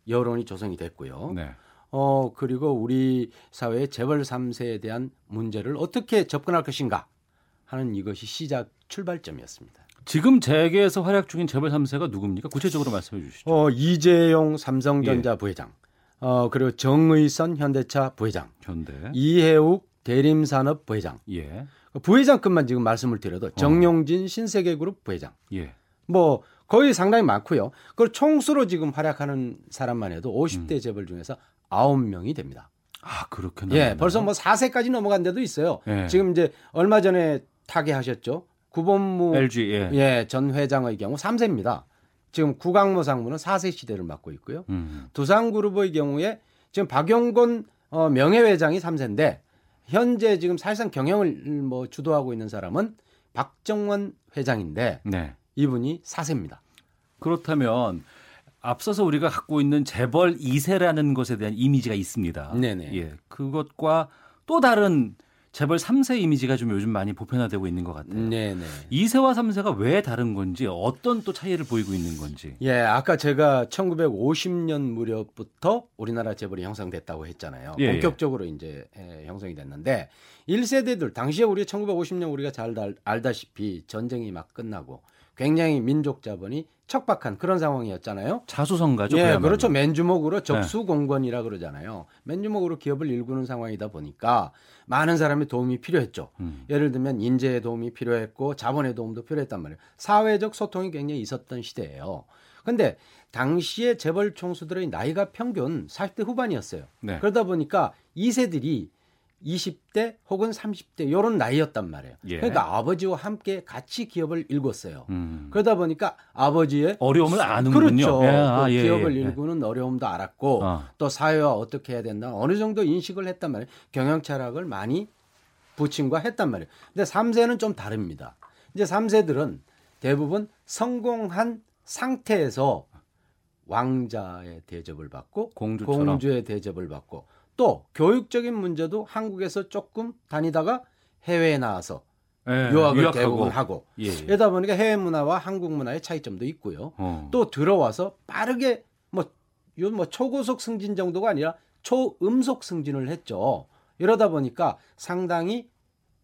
여론이 조성이 됐고요. 네. 어 그리고 우리 사회의 재벌 3세에 대한 문제를 어떻게 접근할 것인가 하는 이것이 시작 출발점이었습니다. 지금 재계에서 활약 중인 재벌 3세가 누굽니까? 구체적으로 말씀해 주시죠. 어, 이재용 삼성전자 예. 부회장, 어, 그리고 정의선 현대차 부회장, 현대. 이해욱 대림산업 부회장. 예. 부회장급만 지금 말씀을 드려도 어. 정용진 어. 신세계그룹 부회장. 예. 뭐 거의 상당히 많고요. 그걸 총수로 지금 활약하는 사람만 해도 50대 음. 재벌 중에서 9명이 됩니다. 아, 그렇군요. 예, 벌써 뭐 4세까지 넘어간 데도 있어요. 예. 지금 이제 얼마 전에 타계하셨죠. 구본무 LG, 예. 예, 전 회장의 경우 3세입니다. 지금 구강모 상무는 4세 시대를 맡고 있고요. 음. 두산그룹의 경우에 지금 박용곤 어, 명예회장이 3세인데 현재 지금 사실상 경영을 뭐 주도하고 있는 사람은 박정원 회장인데 네. 이분이 4세입니다. 그렇다면 앞서서 우리가 갖고 있는 재벌 2세라는 것에 대한 이미지가 있습니다. 네네. 예. 그것과 또 다른 재벌 3세 이미지가 좀 요즘 많이 보편화되고 있는 것 같아요. 네네. 2세와 3세가 왜 다른 건지 어떤 또 차이를 보이고 있는 건지. 예, 아까 제가 1950년 무렵부터 우리나라 재벌이 형성됐다고 했잖아요. 예, 예. 본격적으로 예. 이제 형성이 됐는데 1세대들 당시에 우리 1950년 우리가 잘 알다시피 전쟁이 막 끝나고 굉장히 민족 자본이 척박한 그런 상황이었잖아요. 자수성가죠. 예. 그렇죠. 맨주먹으로 적수공권이라 그러잖아요. 맨주먹으로 기업을 일구는 상황이다 보니까 많은 사람의 도움이 필요했죠. 음. 예를 들면 인재의 도움이 필요했고 자본의 도움도 필요했단 말이에요. 사회적 소통이 굉장히 있었던 시대예요. 근데 당시에 재벌 총수들의 나이가 평균 40대 후반이었어요. 네. 그러다 보니까 2세들이 20대 혹은 30대 요런 나이였단 말이에요. 예. 그러니까 아버지와 함께 같이 기업을 일궜어요. 음. 그러다 보니까 아버지의 어려움을 아는군요. 그렇죠. 예. 아, 그 예, 기업을 예. 일구는 어려움도 알았고 어. 또 사회와 어떻게 해야 된다 어느 정도 인식을 했단 말이에요. 경영 철학을 많이 부친과 했단 말이에요. 근데 3세는 좀 다릅니다. 이제 3세들은 대부분 성공한 상태에서 왕자의 대접을 받고 공주처럼. 공주의 대접을 받고 또 교육적인 문제도 한국에서 조금 다니다가 해외에 나와서 예, 유학을 유학하고. 대부분 하고 예, 예. 이러다 보니까 해외 문화와 한국 문화의 차이점도 있고요. 어. 또 들어와서 빠르게 뭐, 뭐 초고속 승진 정도가 아니라 초음속 승진을 했죠. 이러다 보니까 상당히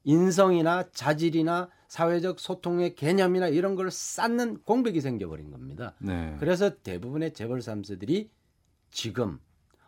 인성이나 자질이나 사회적 소통의 개념이나 이런 걸 쌓는 공백이 생겨버린 겁니다. 네. 그래서 대부분의 재벌 3세들이 지금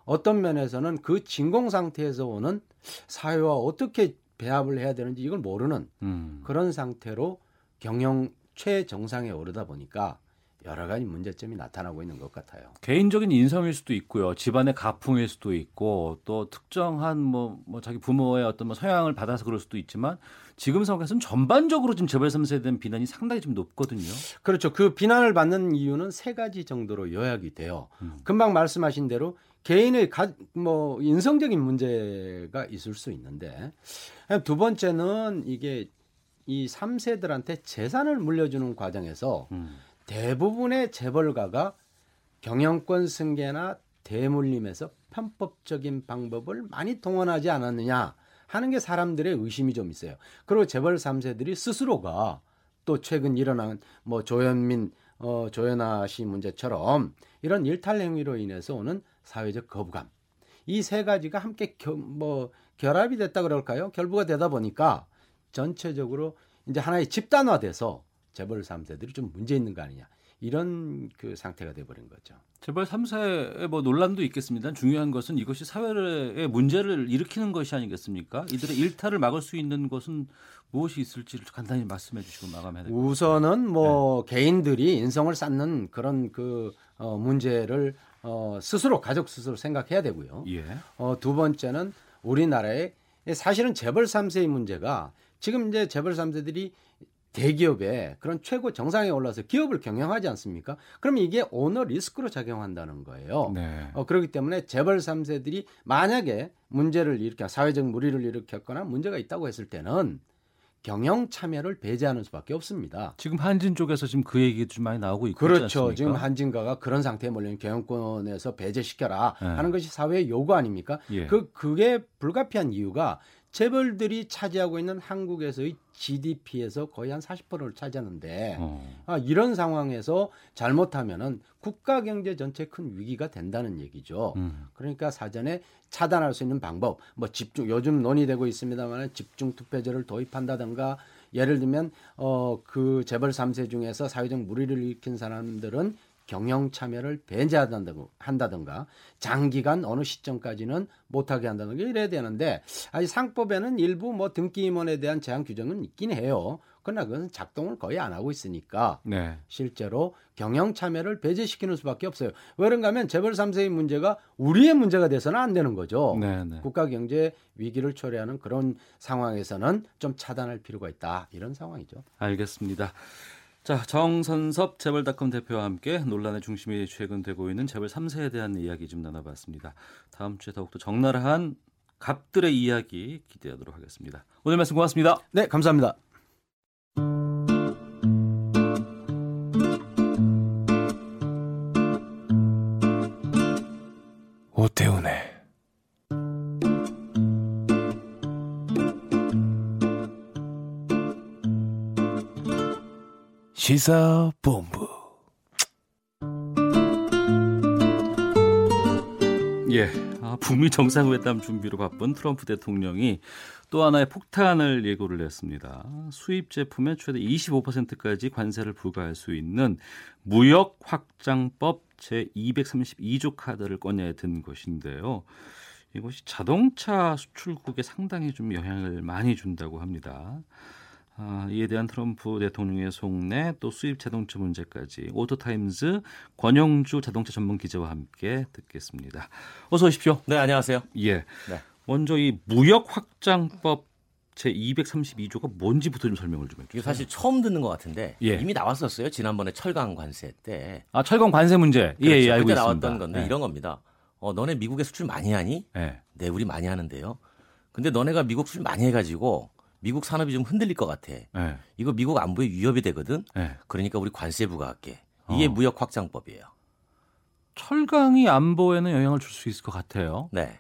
어떤 면에서는 그 진공 상태에서 오는 사회와 어떻게 배합을 해야 되는지 이걸 모르는 음. 그런 상태로 경영 최정상에 오르다 보니까 여러 가지 문제점이 나타나고 있는 것 같아요. 개인적인 인성일 수도 있고요. 집안의 가풍일 수도 있고 또 특정한 뭐, 뭐 자기 부모의 어떤 뭐 서양을 받아서 그럴 수도 있지만 지금 상황에서는 전반적으로 지금 재벌 3세에 대한 비난이 상당히 좀 높거든요. 그렇죠. 그 비난을 받는 이유는 세 가지 정도로 요약이 돼요. 음. 금방 말씀하신 대로 개인의 가, 뭐 인성적인 문제가 있을 수 있는데 두 번째는 이게 이 3세들한테 재산을 물려주는 과정에서 음. 대부분의 재벌가가 경영권 승계나 대물림에서 편법적인 방법을 많이 동원하지 않았느냐 하는 게 사람들의 의심이 좀 있어요. 그리고 재벌 3세들이 스스로가 또 최근 일어난 뭐 조현민 어 조현아 씨 문제처럼 이런 일탈 행위로 인해서 오는 사회적 거부감. 이 세 가지가 함께 겨, 뭐 결합이 됐다 그럴까요? 결부가 되다 보니까 전체적으로 이제 하나의 집단화돼서 재벌 3세들이 좀 문제 있는 거 아니냐. 이런 그 상태가 돼버린 거죠. 재벌 3세의 뭐 논란도 있겠습니다. 중요한 것은 이것이 사회의 문제를 일으키는 것이 아니겠습니까? 이들의 일탈을 막을 수 있는 것은 무엇이 있을지를 간단히 말씀해 주시고 마감해야 될것 같습니다. 우선은 뭐 네. 개인들이 인성을 쌓는 그런 그 어, 문제를 어, 스스로 가족 스스로 생각해야 되고요. 예. 어, 두 번째는 우리나라의 사실은 재벌 3세의 문제가 지금 이제 재벌 3세들이 대기업에 그런 최고 정상에 올라서 기업을 경영하지 않습니까? 그러면 이게 오너 리스크로 작용한다는 거예요. 네. 어, 그렇기 때문에 재벌 3세들이 만약에 문제를 일으켜 사회적 무리를 일으켰거나 문제가 있다고 했을 때는 경영 참여를 배제하는 수밖에 없습니다. 지금 한진 쪽에서 지금 그 얘기 좀 많이 나오고 있고 그렇죠. 지금 한진가가 그런 상태에 몰리는 경영권에서 배제시켜라 네. 하는 것이 사회의 요구 아닙니까? 예. 그 그게 불가피한 이유가 재벌들이 차지하고 있는 한국에서의 GDP에서 거의 한 40%를 차지하는데 어. 아, 이런 상황에서 잘못하면은 국가 경제 전체 큰 위기가 된다는 얘기죠. 음. 그러니까 사전에 차단할 수 있는 방법, 뭐 집중 요즘 논의되고 있습니다만 집중 투표제를 도입한다든가 예를 들면 어 그 재벌 3세 중에서 사회적 무리를 일으킨 사람들은 경영 참여를 배제한다든가 장기간 어느 시점까지는 못하게 한다든가 이래야 되는데 아직 상법에는 일부 뭐 등기 임원에 대한 제한 규정은 있긴 해요. 그러나 그것은 작동을 거의 안 하고 있으니까 네. 실제로 경영 참여를 배제시키는 수밖에 없어요. 왜 그런가 하면 재벌 3세의 문제가 우리의 문제가 돼서는 안 되는 거죠. 네, 네. 국가 경제 위기를 초래하는 그런 상황에서는 좀 차단할 필요가 있다. 이런 상황이죠. 알겠습니다. 자, 정선섭 재벌닷컴 대표와 함께 논란의 중심이 최근 되고 있는 재벌 3세에 대한 이야기 좀 나눠봤습니다. 다음 주에 더욱더 적나라한 갑들의 이야기 기대하도록 하겠습니다. 오늘 말씀 고맙습니다. 네, 감사합니다. 오태훈의 시사본부. 예, 아, 북미 정상회담 준비로 바쁜 트럼프 대통령이 또 하나의 폭탄을 예고를 했습니다. 수입 제품에 최대 25%까지 관세를 부과할 수 있는 무역 확장법 제 232조 카드를 꺼내든 것인데요. 이것이 자동차 수출국에 상당히 좀 영향을 많이 준다고 합니다. 아, 이에 대한 트럼프 대통령의 속내 또 수입 자동차 문제까지 오토타임즈 권영주 자동차 전문 기자와 함께 듣겠습니다. 어서 오십시오. 네, 안녕하세요. 예. 네. 먼저 이 무역 확장법 제 232조가 뭔지부터 좀 설명을 좀 해주세요. 사실 처음 듣는 것 같은데 예. 이미 나왔었어요. 지난번에 철강 관세 때. 아 철강 관세 문제. 그렇죠. 예, 예, 알고 그때 있습니다. 나왔던 건데 예. 이런 겁니다. 어, 너네 미국에 수출 많이 하니? 예. 네, 우리 많이 하는데요. 근데 너네가 미국 수출 많이 해가지고 미국 산업이 좀 흔들릴 것 같아. 네. 이거 미국 안보에 위협이 되거든. 네. 그러니까 우리 관세 부과할게. 이게 어. 무역 확장법이에요. 철강이 안보에는 영향을 줄 수 있을 것 같아요. 네.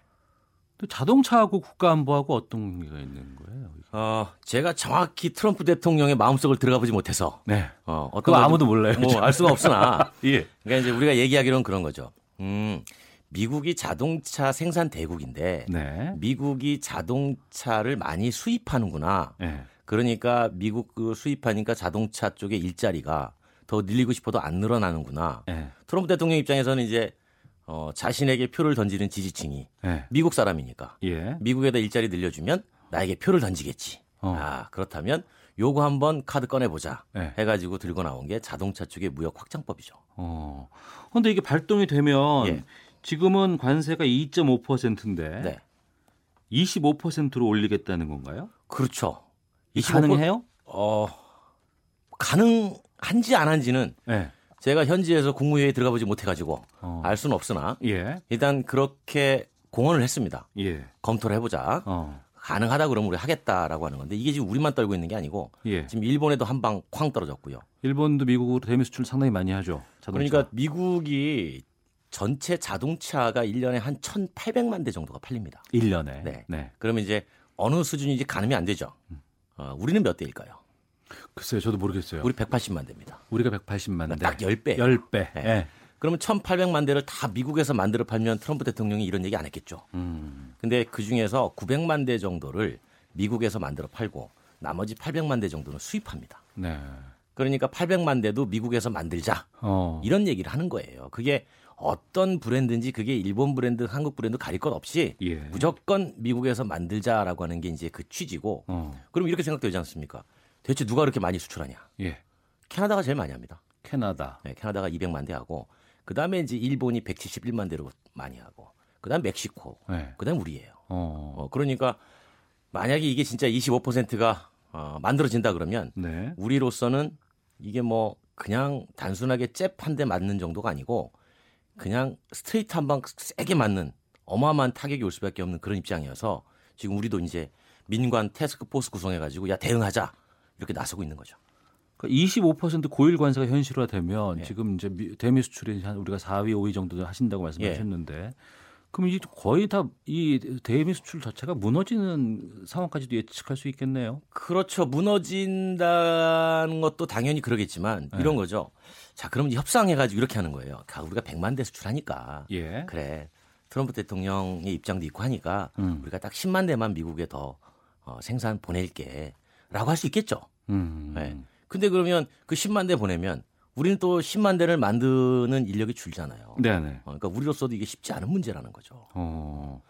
또 자동차하고 국가 안보하고 어떤 관계가 있는 거예요? 어, 제가 정확히 트럼프 대통령의 마음속을 들어가 보지 못해서. 네. 어, 어떤 아무도 몰라요. 뭐 알 수가 없으나. 예. 그러니까 이제 우리가 얘기하기로는 그런 거죠. 음. 미국이 자동차 생산 대국인데 네. 미국이 자동차를 많이 수입하는구나. 네. 그러니까 미국 그 수입하니까 자동차 쪽의 일자리가 더 늘리고 싶어도 안 늘어나는구나. 네. 트럼프 대통령 입장에서는 이제 어, 자신에게 표를 던지는 지지층이 네. 미국 사람이니까 예. 미국에다 일자리 늘려주면 나에게 표를 던지겠지. 어. 아 그렇다면 요거 한번 카드 꺼내보자 네. 해가지고 들고 나온 게 자동차 쪽의 무역 확장법이죠. 어. 근데 이게 발동이 되면 예. 지금은 관세가 2.5%인데 네. 25%로 올리겠다는 건가요? 그렇죠. 가능해요? 어, 가능한지 안 한지는 네. 제가 현지에서 국무회의에 들어가 보지 못해가지고 어. 알 수는 없으나 예. 일단 그렇게 공언을 했습니다. 예. 검토를 해보자. 어. 가능하다 그러면 우리 하겠다라고 하는 건데 이게 지금 우리만 떨고 있는 게 아니고 예. 지금 일본에도 한 방 쾅 떨어졌고요. 일본도 미국으로 대미 수출 상당히 많이 하죠. 자동차. 그러니까 미국이 전체 자동차가 1년에 한 1,800만 대 정도가 팔립니다. 1년에. 네. 네. 그러면 이제 어느 수준인지 가늠이 안 되죠. 어, 우리는 몇 대일까요? 글쎄요, 저도 모르겠어요. 우리 180만 대입니다. 우리가 180만 대. 딱 10배. 10배. 네. 네. 그러면 1,800만 대를 다 미국에서 만들어 팔면 트럼프 대통령이 이런 얘기 안 했겠죠. 음. 근데 그 중에서 900만 대 정도를 미국에서 만들어 팔고 나머지 800만 대 정도는 수입합니다. 네. 그러니까 800만 대도 미국에서 만들자. 어. 이런 얘기를 하는 거예요. 그게 어떤 브랜드인지 그게 일본 브랜드, 한국 브랜드 가릴 것 없이 예. 무조건 미국에서 만들자라고 하는 게 이제 그 취지고 어. 그럼 이렇게 생각되지 않습니까? 대체 누가 그렇게 많이 수출하냐? 예. 캐나다가 제일 많이 합니다. 캐나다. 네, 캐나다가 200만 대 하고 그다음에 이제 일본이 171만 대로 많이 하고 그다음 멕시코. 네. 그다음 우리예요. 어. 어. 그러니까 만약에 이게 진짜 25%가 어, 만들어진다 그러면 네. 우리로서는 이게 뭐 그냥 단순하게 잽 한 대 맞는 정도가 아니고 그냥 스트레이트 한 방 세게 맞는 어마어마한 타격이 올 수밖에 없는 그런 입장이어서 지금 우리도 이제 민관 테스크포스 구성해가지고 야 대응하자 이렇게 나서고 있는 거죠. 그러니까 25% 고일 관세가 현실화되면 예. 지금 이제 대미 수출이 한 우리가 4위, 5위 정도 하신다고 말씀하셨는데 예. 그럼 이 거의 다 이 대미 수출 자체가 무너지는 상황까지도 예측할 수 있겠네요. 그렇죠. 무너진다는 것도 당연히 그러겠지만 네. 이런 거죠. 자, 그럼 협상해가지고 이렇게 하는 거예요. 우리가 100만 대 수출하니까. 예. 그래. 트럼프 대통령의 입장도 있고 하니까 음. 우리가 딱 10만 대만 미국에 더 어, 생산 보낼게. 라고 할 수 있겠죠. 음. 네. 근데 그러면 그 10만 대 보내면 우리는 또 10만 대를 만드는 인력이 줄잖아요. 네네. 어, 그러니까 우리로서도 이게 쉽지 않은 문제라는 거죠. 어.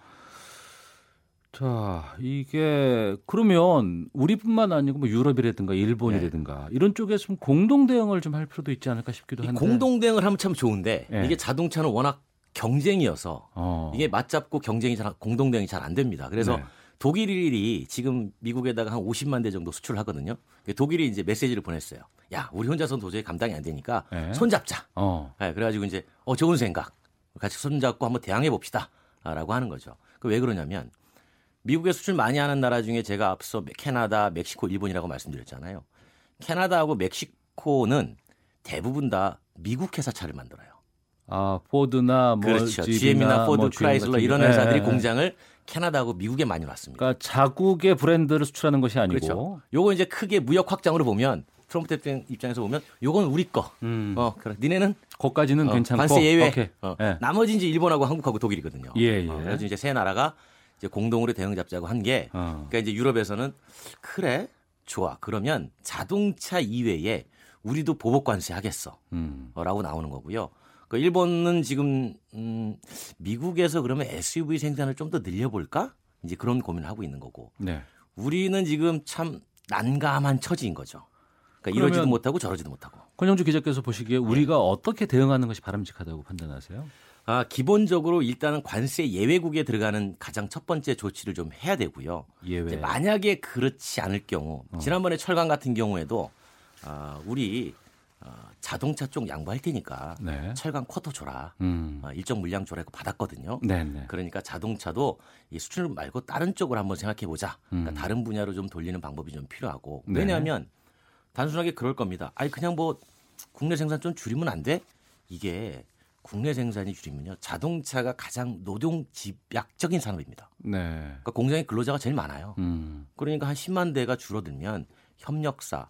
자, 이게 그러면 우리뿐만 아니고 뭐 유럽이라든가 일본이라든가 네. 이런 쪽에서 좀 공동 대응을 좀 할 필요도 있지 않을까 싶기도 한데. 공동 대응을 하면 참 좋은데 네. 이게 자동차는 워낙 경쟁이어서 어. 이게 맞잡고 경쟁이 잘 공동 대응이 잘 안 됩니다. 그래서 네. 독일이 지금 미국에다가 한 50만 대 정도 수출하거든요. 독일이 이제 메시지를 보냈어요. 야, 우리 혼자서는 도저히 감당이 안 되니까 네. 손잡자. 어. 네, 그래가지고 이제 어 좋은 생각. 같이 손잡고 한번 대항해 봅시다.라고 하는 거죠. 그 왜 그러냐면 미국에 수출 많이 하는 나라 중에 제가 앞서 캐나다, 멕시코, 일본이라고 말씀드렸잖아요. 캐나다하고 멕시코는 대부분 다 미국 회사 차를 만들어요. 아, 포드나 뭐 그렇죠. GM이나 포드, 뭐 크라이슬러 이런 회사들이 네. 공장을 캐나다하고 미국에 많이 놨습니다. 그러니까 자국의 브랜드를 수출하는 것이 아니고 그렇죠. 요거 이제 크게 무역 확장으로 보면 트럼프 대통령 입장에서 보면 요건 우리 거. 음. 어, 그래. 니네는 거까지는 어, 괜찮고 관세 예외. 어, 네. 나머지 이제 일본하고 한국하고 독일이거든요. 예, 예. 어, 그래서 이제 세 나라가 이제 공동으로 대응 잡자고 한 게, 어. 그러니까 이제 유럽에서는 그래 좋아 그러면 자동차 이외에 우리도 보복 관세 하겠어. 음. 라고 나오는 거고요. 그 일본은 지금 음, 미국에서 그러면 SUV 생산을 좀 더 늘려볼까? 이제 그런 고민을 하고 있는 거고. 네. 우리는 지금 참 난감한 처지인 거죠. 그러니까 이러지도 못하고 저러지도 못하고. 권영주 기자께서 보시기에 우리가 네. 어떻게 대응하는 것이 바람직하다고 판단하세요? 아, 기본적으로 일단은 관세 예외국에 들어가는 가장 첫 번째 조치를 좀 해야 되고요. 예외. 만약에 그렇지 않을 경우 어. 지난번에 철강 같은 경우에도 아, 우리 어, 자동차 쪽 양보할 테니까 네. 철강 쿼터 줘라. 음. 어, 일정 물량 줘라 고 받았거든요. 네네. 네. 그러니까 자동차도 이 수출 말고 다른 쪽으로 한번 생각해 보자. 그러니까 음. 다른 분야로 좀 돌리는 방법이 좀 필요하고. 네. 왜냐하면 단순하게 그럴 겁니다. 아니 그냥 뭐 국내 생산 좀 줄이면 안 돼? 이게 국내 생산이 줄이면요 자동차가 가장 노동 집약적인 산업입니다. 네. 그러니까 공장에 근로자가 제일 많아요. 음. 그러니까 한 10만 대가 줄어들면 협력사,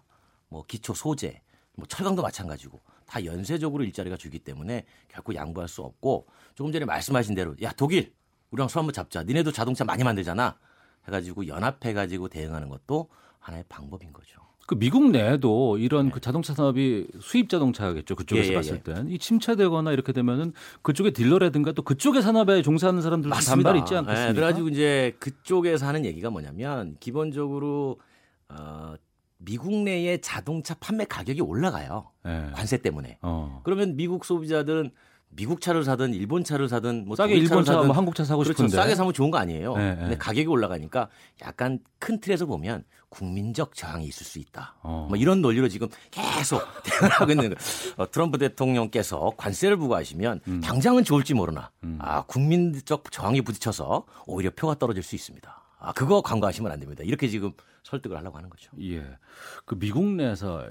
뭐 기초 소재, 뭐 철강도 마찬가지고 다 연쇄적으로 일자리가 주기 때문에 결코 양보할 수 없고 조금 전에 말씀하신 대로 야 독일 우리랑 손 한번 잡자. 니네도 자동차 많이 만들잖아. 해가지고 연합해가지고 대응하는 것도 하나의 방법인 거죠. 그 미국 내에도 이런 네. 그 자동차 산업이 수입 자동차겠죠. 그쪽에서 예, 예, 봤을 예. 땐이 침체되거나 이렇게 되면은 그쪽의 딜러라든가 또 그쪽의 산업에 종사하는 사람들 반발이 있지 않겠습니까? 네, 그래가지고 이제 그쪽에서 하는 얘기가 뭐냐면 기본적으로 어, 미국 내의 자동차 판매 가격이 올라가요. 네. 관세 때문에. 어. 그러면 미국 소비자들은 미국 차를 사든 일본 차를 사든 뭐 싸게 일본 차, 뭐 한국 차 사고 그렇죠. 싶은데 싸게 사면 좋은 거 아니에요. 네, 근데 네. 가격이 올라가니까 약간 큰 틀에서 보면 국민적 저항이 있을 수 있다. 어. 뭐 이런 논리로 지금 계속 대응하고 있는 거. 어, 트럼프 대통령께서 관세를 부과하시면 음. 당장은 좋을지 모르나 음. 아 국민적 저항이 부딪혀서 오히려 표가 떨어질 수 있습니다. 아 그거 간과하시면 안 됩니다. 이렇게 지금 설득을 하려고 하는 거죠. 예. 그 미국 내에서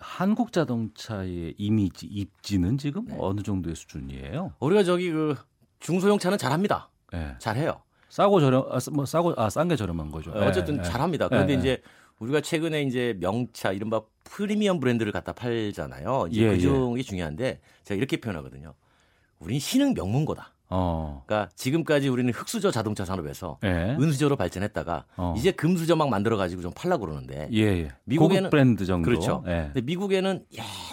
한국 자동차의 이미지 입지는 지금 네. 어느 정도의 수준이에요? 우리가 저기 그 중소형 차는 잘합니다. 네. 잘해요. 싸고 저렴 아, 뭐 싸고 아 싼 게 저렴한 거죠. 네, 어쨌든 네. 잘합니다. 그런데 네, 이제 우리가 최근에 이제 명차 이른바 프리미엄 브랜드를 갖다 팔잖아요. 이제 예, 그 중이 예. 중요한데 제가 이렇게 표현하거든요. 우린 신흥 명문고다. 어. 그러니까 지금까지 우리는 흑수저 자동차 산업에서 예. 은수저로 발전했다가 어. 이제 금수저 막 만들어 가지고 좀 팔라 그러는데 예, 예. 미국에는 브랜드 정도 그렇죠. 예. 근데 미국에는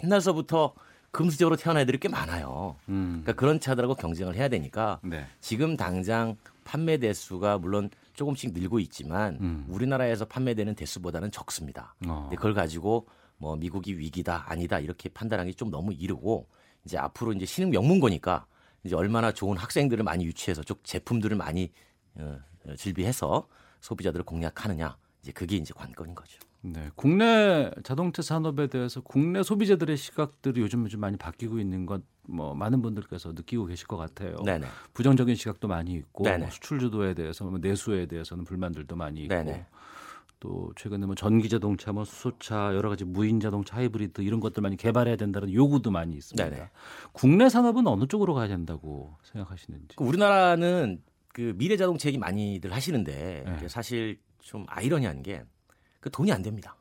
옛날서부터 금수저로 태어난 애들이 꽤 많아요. 음. 그러니까 그런 차들하고 경쟁을 해야 되니까 네. 지금 당장 판매 대수가 물론 조금씩 늘고 있지만 음. 우리나라에서 판매되는 대수보다는 적습니다. 어. 근데 그걸 가지고 뭐 미국이 위기다 아니다 이렇게 판단하기 좀 너무 이르고 이제 앞으로 이제 신흥 명문거니까 이제 얼마나 좋은 학생들을 많이 유치해서 쪽 제품들을 많이 어, 어, 질비해서 소비자들을 공략하느냐 이제 그게 이제 관건인 거죠. 네, 국내 자동차 산업에 대해서 국내 소비자들의 시각들이 요즘 좀 많이 바뀌고 있는 것 뭐 많은 분들께서 느끼고 계실 것 같아요. 네네. 부정적인 시각도 많이 있고 뭐 수출 주도에 대해서 뭐 내수에 대해서는 불만들도 많이 있고 네네. 또 최근에 뭐 전기 자동차, 뭐 수소차, 여러 가지 무인 자동차, 하이브리드 이런 것들 많이 개발해야 된다는 요구도 많이 있습니다. 네네. 국내 산업은 어느 쪽으로 가야 된다고 생각하시는지? 그 우리나라는 그 미래 자동차 얘기 많이들 하시는데 네. 사실 좀 아이러니한 게 그 돈이 안 됩니다.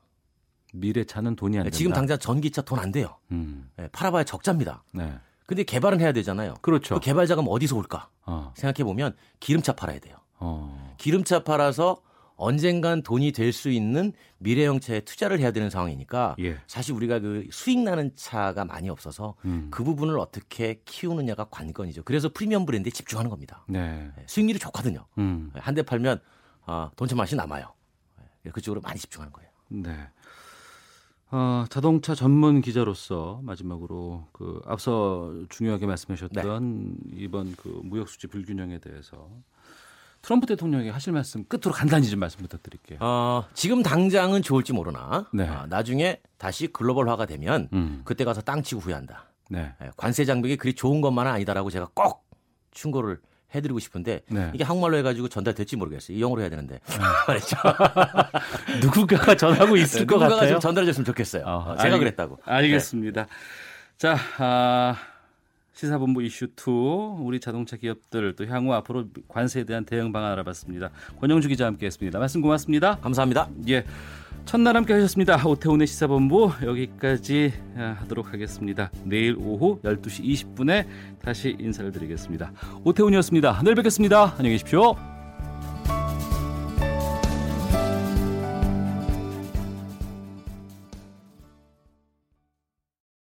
미래 차는 돈이 안 네, 된다. 지금 당장 전기차 돈 안 돼요. 음. 네, 팔아봐야 적자입니다. 네. 근데 개발은 해야 되잖아요. 그렇죠. 그 개발 자금 어디서 올까? 어. 생각해 보면 기름차 팔아야 돼요. 어. 기름차 팔아서 언젠간 돈이 될 수 있는 미래형 차에 투자를 해야 되는 상황이니까 예. 사실 우리가 그 수익 나는 차가 많이 없어서 음. 그 부분을 어떻게 키우느냐가 관건이죠. 그래서 프리미엄 브랜드에 집중하는 겁니다. 네. 네 수익률이 좋거든요. 음. 네, 한대 팔면 어, 돈천 맛이 남아요. 네, 그쪽으로 많이 집중하는 거예요. 네. 어, 자동차 전문 기자로서 마지막으로 그 앞서 중요하게 말씀하셨던 네. 이번 그 무역 수지 불균형에 대해서 트럼프 대통령이 하실 말씀 끝으로 간단히 좀 말씀 부탁드릴게요. 어, 지금 당장은 좋을지 모르나 네. 어, 나중에 다시 글로벌화가 되면 음. 그때 가서 땅 치고 후회한다. 네. 예, 관세 장벽이 그리 좋은 것만은 아니다라고 제가 꼭 충고를 해드리고 싶은데 네. 이게 한국말로 해가지고 전달될지 모르겠어요. 영어로 해야 되는데 네. 말이죠. 누군가가 전하고 있을 네, 것 누군가가 같아요. 좀 전달해줬으면 좋겠어요. 어, 제가 알, 그랬다고. 알겠습니다. 자, 아, 시사본부 이슈 2 우리 자동차 기업들 또 향후 앞으로 관세에 대한 대응 방안 알아봤습니다. 권영주 기자 함께했습니다. 말씀 고맙습니다. 감사합니다. 예. 첫날 함께 하셨습니다. 오태훈의 시사본부 여기까지 아, 하도록 하겠습니다. 내일 오후 12시 20분에 다시 인사를 드리겠습니다. 오태훈이었습니다. 내일 뵙겠습니다. 안녕히 계십시오.